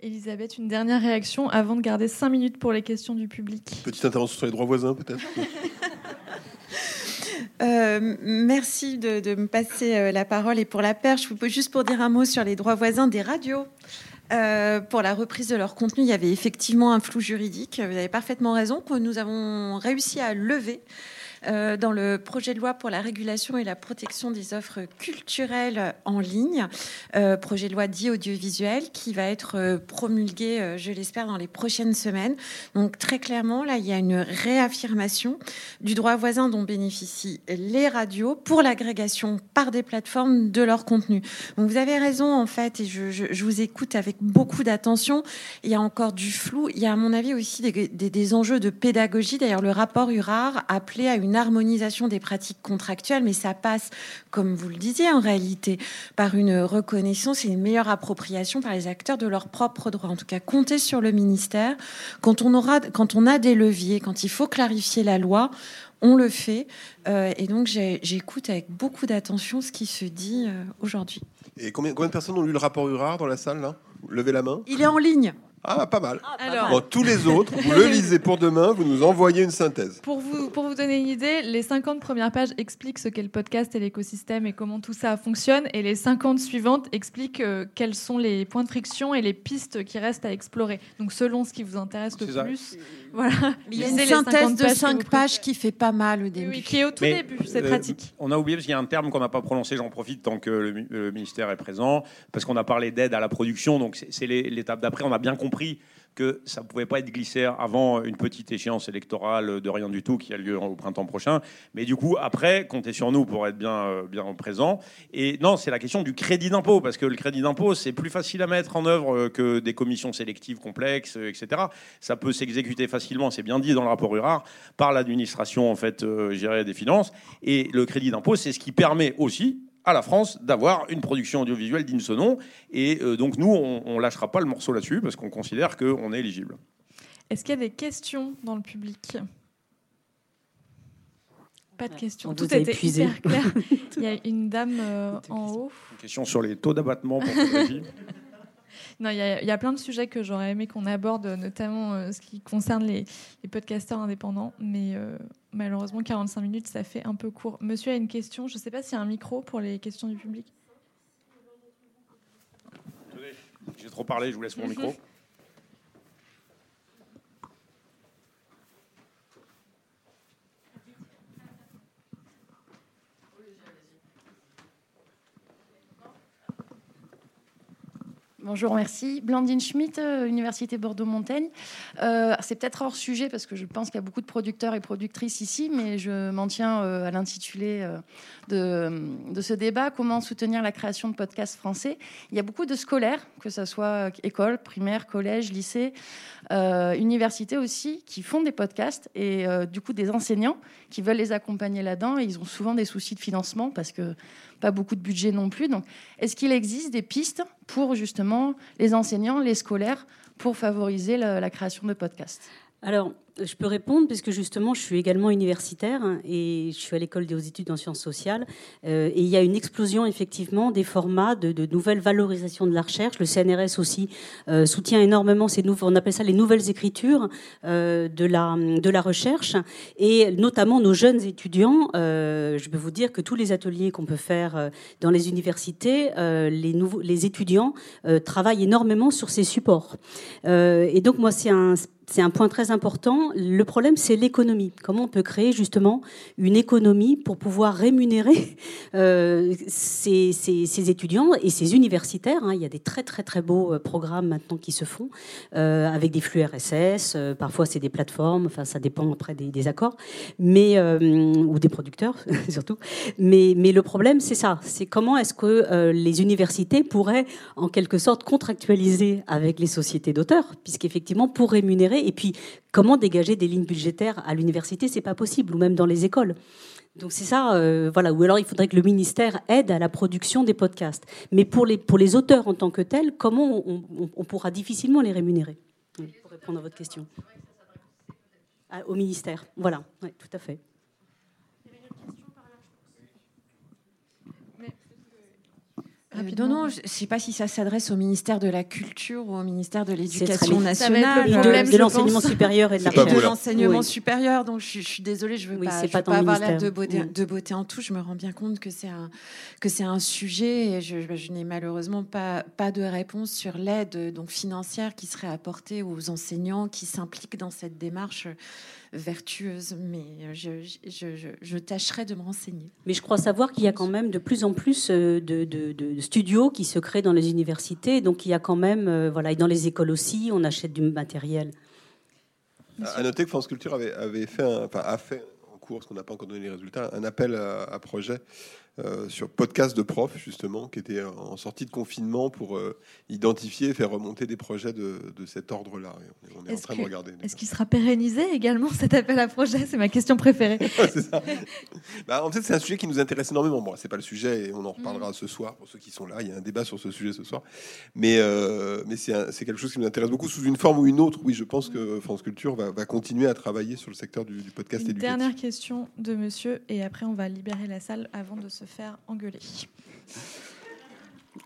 Elisabeth, une dernière réaction avant de garder cinq minutes pour les questions du public? Petite intervention sur les droits voisins, peut-être Euh, merci de, me passer euh, la parole et pour la perche. Juste pour dire un mot sur les droits voisins des radios. Euh, pour la reprise de leur contenu, il y avait effectivement un flou juridique. Vous avez parfaitement raison que nous avons réussi à lever euh, dans le projet de loi pour la régulation et la protection des offres culturelles en ligne, euh, projet de loi dit audiovisuel, qui va être euh, promulgué, je l'espère, dans les prochaines semaines. Donc très clairement, là, il y a une réaffirmation du droit voisin dont bénéficient les radios pour l'agrégation par des plateformes de leur contenu. Donc vous avez raison, en fait, et je, vous écoute avec beaucoup d'attention. Il y a encore du flou. Il y a, à mon avis, aussi des, enjeux de pédagogie. D'ailleurs, le rapport URAR appelait à une une harmonisation des pratiques contractuelles, mais ça passe, comme vous le disiez en réalité, par une reconnaissance et une meilleure appropriation par les acteurs de leurs propres droits. En tout cas, compter sur le ministère. Quand on, aura, quand on a des leviers, quand il faut clarifier la loi, on le fait. Euh, et donc, j'écoute avec beaucoup d'attention ce qui se dit euh, aujourd'hui. Et combien, combien, de personnes ont lu le rapport URAR dans la salle là? Levez la main. Il est en ligne. Ah, pas mal. Ah, Alors, bon, tous les autres, vous le lisez pour demain, vous nous envoyez une synthèse. Pour vous, pour vous donner une idée, les 50 premières pages expliquent ce qu'est le podcast et l'écosystème et comment tout ça fonctionne. Et les 50 suivantes expliquent euh, quels sont les points de friction et les pistes qui restent à explorer. Donc, selon ce qui vous intéresse le plus, voilà. Il y a une synthèse de 5 pages qui fait pas mal au début. Oui, qui est au tout Mais, début, c'est euh, pratique. On a oublié parce qu'il y a un terme qu'on n'a pas prononcé, j'en profite tant que le, mi- le ministère est présent, parce qu'on a parlé d'aide à la production, donc c'est- l'étape d'après. On a bien compris que ça ne pouvait pas être glissé avant une petite échéance électorale de rien du tout qui a lieu au printemps prochain. Mais du coup, après, comptez sur nous pour être bien, euh, bien présents. Et non, c'est la question du crédit d'impôt, parce que le crédit d'impôt, c'est plus facile à mettre en œuvre euh, que des commissions sélectives complexes, euh, etc. Ça peut s'exécuter facilement, c'est bien dit dans le rapport URAR, par l'administration en fait, dirais, des finances. Et le crédit d'impôt, c'est ce qui permet aussi à la France d'avoir une production audiovisuelle digne de ce nom. Et euh, donc nous, on ne lâchera pas le morceau là-dessus parce qu'on considère qu'on est éligible. Est-ce qu'il y a des questions dans le public? Pas de questions. on Tout était épuisé. hyper clair. Il y a une dame euh, en haut. Une question sur les taux d'abattement pour. Non, il y, a, il y a plein de sujets que j'aurais aimé qu'on aborde, notamment euh, ce qui concerne les, les podcasteurs indépendants, mais euh, malheureusement 45 minutes, ça fait un peu court. Monsieur a une question, je ne sais pas s'il y a un micro pour les questions du public. J'ai trop parlé, je vous laisse mon micro. Bonjour, merci. Blandine Schmitt, euh, Université Bordeaux-Montaigne. Euh, c'est peut-être hors sujet parce que je pense qu'il y a beaucoup de producteurs et productrices ici, mais je m'en tiens euh, à l'intitulé de, ce débat comment soutenir la création de podcasts français. Il y a beaucoup de scolaires, que ce soit école, primaire, collège, lycée, université aussi, qui font des podcasts et du coup des enseignants qui veulent les accompagner là-dedans. Et ils ont souvent des soucis de financement parce que pas beaucoup de budget non plus. Donc, est-ce qu'il existe des pistes pour justement les enseignants, les scolaires, pour favoriser la, création de podcasts Alors, je peux répondre puisque justement, je suis également universitaire et je suis à l'école des hautes études en sciences sociales. Euh, et il y a une explosion effectivement des formats de, nouvelles valorisations de la recherche. Le CNRS aussi euh, soutient énormément ces nouveaux, on appelle ça les nouvelles écritures euh, de la de la recherche et notamment nos jeunes étudiants. je peux vous dire que tous les ateliers qu'on peut faire dans les universités, les étudiants travaillent énormément sur ces supports. Et donc moi, c'est un c'est un point très important. Le problème, c'est l'économie. Comment on peut créer justement une économie pour pouvoir rémunérer euh, ces, ces- étudiants et ces universitaires hein. Il y a des très très très beaux euh, programmes maintenant qui se font euh, avec des flux RSS. parfois, c'est des plateformes. Enfin, ça dépend après des, des accords, mais ou des producteurs surtout. Mais, mais le problème, c'est ça. C'est comment est-ce que les universités pourraient en quelque sorte contractualiser avec les sociétés d'auteurs, puisqu'effectivement, pour rémunérer, et puis comment dégager des lignes budgétaires à l'université, c'est pas possible, ou même dans les écoles. Donc c'est ça, euh, voilà. Ou alors il faudrait que le ministère aide à la production des podcasts. Mais pour les, pour les auteurs en tant que tels, comment on, on- pourra difficilement les rémunérer? Pour répondre à votre question. Ah, au ministère, voilà, oui, tout à fait. Euh, rapidement. Non, non, je ne sais pas si ça s'adresse au ministère de la Culture ou au ministère de l'Éducation nationale. le Et problème, de, de l'enseignement supérieur et de la de recherche. là. l'enseignement Oui. supérieur. Donc, je, suis- je suis désolée, je ne veux Oui, pas, c'est je pas veux ton pas avoir l'air de beauté, de beauté en tout. Je me rends bien compte que c'est un, que c'est un sujet et je, je n'ai malheureusement pas, pas de réponse sur l'aide donc financière qui serait apportée aux enseignants qui s'impliquent dans cette démarche vertueuse. Mais je, je, je, je tâcherai de me renseigner. Mais je crois savoir qu'il y a quand même de plus en plus euh, de, de- de studios qui se créent dans les universités. Donc il y a quand même, euh, voilà, et dans les écoles aussi, on achète du matériel. À noter que France Culture avait, avait fait, un- enfin, a fait en cours, parce qu'on n'a pas encore donné les résultats, un appel à, à projet euh, sur podcast de profs, justement, qui était en sortie de confinement pour euh, identifier et faire remonter des projets de, de cet ordre-là. Et On est, on est en Est-ce train que- de regarder. Est-ce qu'il sera pérennisé également cet appel à projet? C'est ma question préférée. ça. Bah, en fait, c'est un sujet qui nous intéresse énormément. Bon, c'est pas le sujet et on en reparlera ce soir pour ceux qui sont là. Il y a un débat sur ce sujet ce soir. Mais, euh, mais c'est, quelque chose qui nous intéresse beaucoup sous une forme ou une autre. Oui, je pense que France Culture va, va continuer à travailler sur le secteur du, du podcast Une éducatif. dernière question de monsieur et après on va libérer la salle avant de se faire engueuler.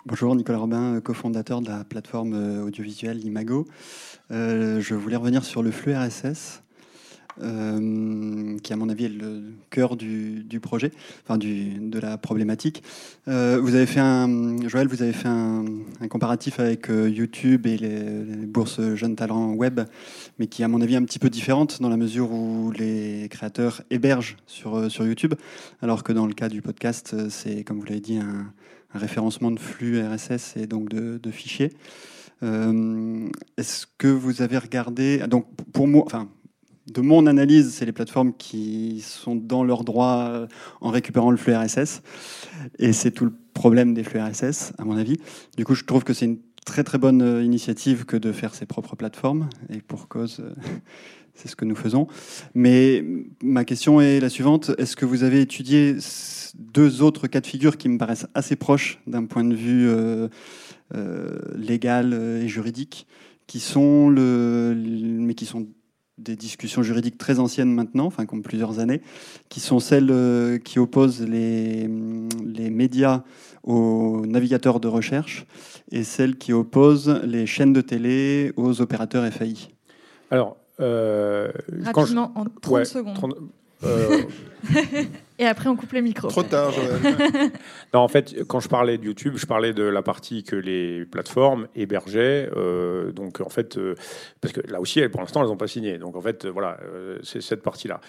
Bonjour, Nicolas Robin, cofondateur de la plateforme euh, audiovisuelle Imago. Euh, je voulais revenir sur le flux RSS, euh, qui à mon avis est le cœur du, projet, enfin du, de la problématique. Euh, vous avez fait un, Joël, vous avez fait un, comparatif avec euh, YouTube et les, bourses jeunes talents web, mais qui à mon avis est un petit peu différente dans la mesure où les créateurs hébergent sur, sur YouTube, alors que dans le cas du podcast, c'est comme vous l'avez dit un référencement de flux RSS et donc de, de fichiers. Est-ce que vous avez regardé Donc pour moi, enfin, de mon analyse, c'est les plateformes qui sont dans leurs droits euh, en récupérant le flux RSS, et c'est tout le problème des flux RSS, à mon avis. Du coup, je trouve que c'est une très très bonne euh, initiative que de faire ses propres plateformes, et pour cause. euh, C'est ce que nous faisons. Mais ma question est la suivante. Est-ce que vous avez étudié deux autres cas de figure qui me paraissent assez proches d'un point de vue légal et juridique, qui sont le, mais qui sont des discussions juridiques très anciennes maintenant, enfin ont plusieurs années, qui sont celles euh, qui opposent les, les médias aux navigateurs de recherche et celles qui opposent les chaînes de télé aux opérateurs FAI. Alors, euh, quand je- Rapidement, en 30 Ouais, secondes. 30 euh, Et après on coupe le micro. Trop tard, Joël. Non, en fait, quand je parlais de YouTube, je parlais de la partie que les plateformes hébergeaient. euh, donc, en fait, euh, parce que là aussi, pour l'instant, elles n'ont pas signé. Donc, en fait, euh, voilà, euh, c'est cette partie-là.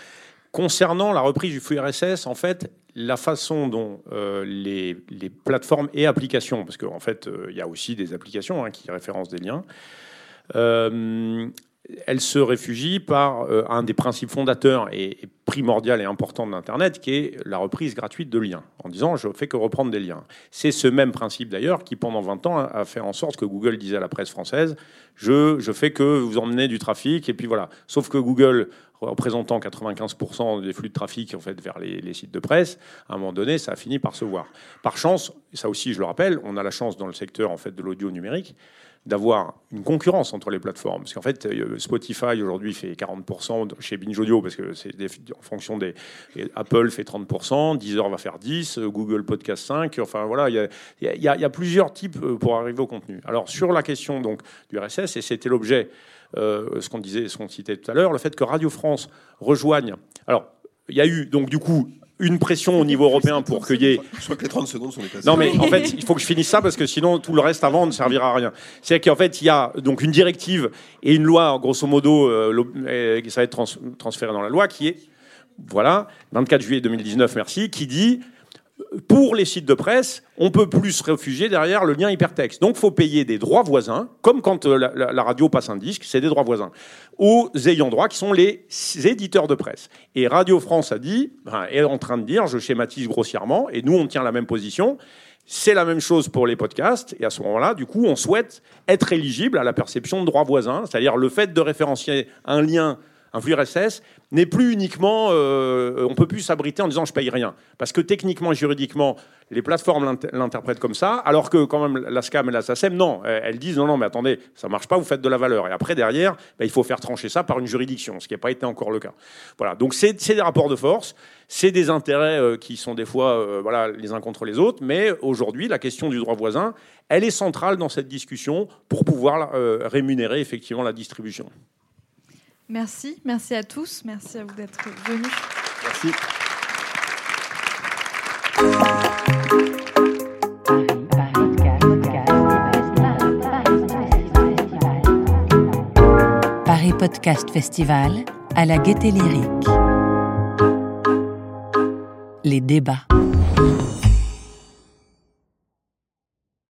Concernant la reprise du flux RSS, en fait, la façon dont euh, les, les plateformes et applications, parce qu'en fait, euh, il y a aussi des applications hein, qui référencent des liens, euh, elle se réfugie par euh, un des principes fondateurs et, primordial et important de l'Internet, qui est la reprise gratuite de liens, en disant je fais que reprendre des liens. C'est ce même principe d'ailleurs qui, pendant 20 ans, a- fait en sorte que Google disait à la presse française je, je fais que vous emmenez du trafic, et puis voilà. Sauf que Google, représentant 95% des flux de trafic en fait, vers les, les sites de presse, à un moment donné, ça a fini par se voir. Par chance, ça aussi je le rappelle, on a la chance dans le secteur en fait, de l'audio numérique d'avoir une concurrence entre les plateformes. Parce qu'en fait, euh, Spotify aujourd'hui fait 40% chez Binge Audio, parce que c'est en fonction des... Apple fait 30%, Deezer va faire 10%, euh, Google Podcast 5%, enfin voilà, il y a, plusieurs types euh, pour arriver au contenu. Alors sur la question donc, du RSS, et c'était l'objet, ce qu'on disait, ce qu'on citait tout à l'heure, le fait que Radio France rejoigne... Alors, il y a eu donc du coup une pression au niveau européen pour qu'il y ait Je crois que les 30 secondes sont dépassées. non, mais en fait, il faut que je finisse ça parce que sinon, tout le reste avant ne servira à rien. C'est qu'en fait, il y a donc une directive et une loi, grosso modo, euh, euh, ça va être trans- transféré dans la loi, qui est, voilà, 24 juillet 2019, merci, qui dit pour les sites de presse, on peut plus se réfugier derrière le lien hypertexte. Donc, faut payer des droits voisins, comme quand euh, la, radio passe un disque, c'est des droits voisins, aux ayants droit qui sont les éditeurs de presse. Et Radio France a dit, enfin, est en train de dire, je schématise grossièrement, et nous on tient la même position. C'est la même chose pour les podcasts, et à ce moment-là, du coup, on souhaite être éligible à la perception de droits voisins, c'est-à-dire le fait de référencier un lien un flux RSS n'est plus uniquement, euh, on peut plus s'abriter en disant je paye rien, parce que techniquement et juridiquement, les plateformes l'interprètent comme ça, alors que quand même la SCAM et la SACEM, non, elles disent non, non, mais attendez, ça marche pas, vous faites de la valeur. Et après, derrière, ben, il faut faire trancher ça par une juridiction, ce qui n'a pas été encore le cas. Voilà, donc c'est des rapports de force, c'est des intérêts euh, qui sont des fois euh, voilà, les uns contre les autres, mais aujourd'hui, la question du droit voisin, elle est centrale dans cette discussion pour pouvoir euh, rémunérer effectivement la distribution. Merci, merci à tous, merci à vous d'être venus. Merci. Paris Podcast Festival à la Gaieté Lyrique. Les débats.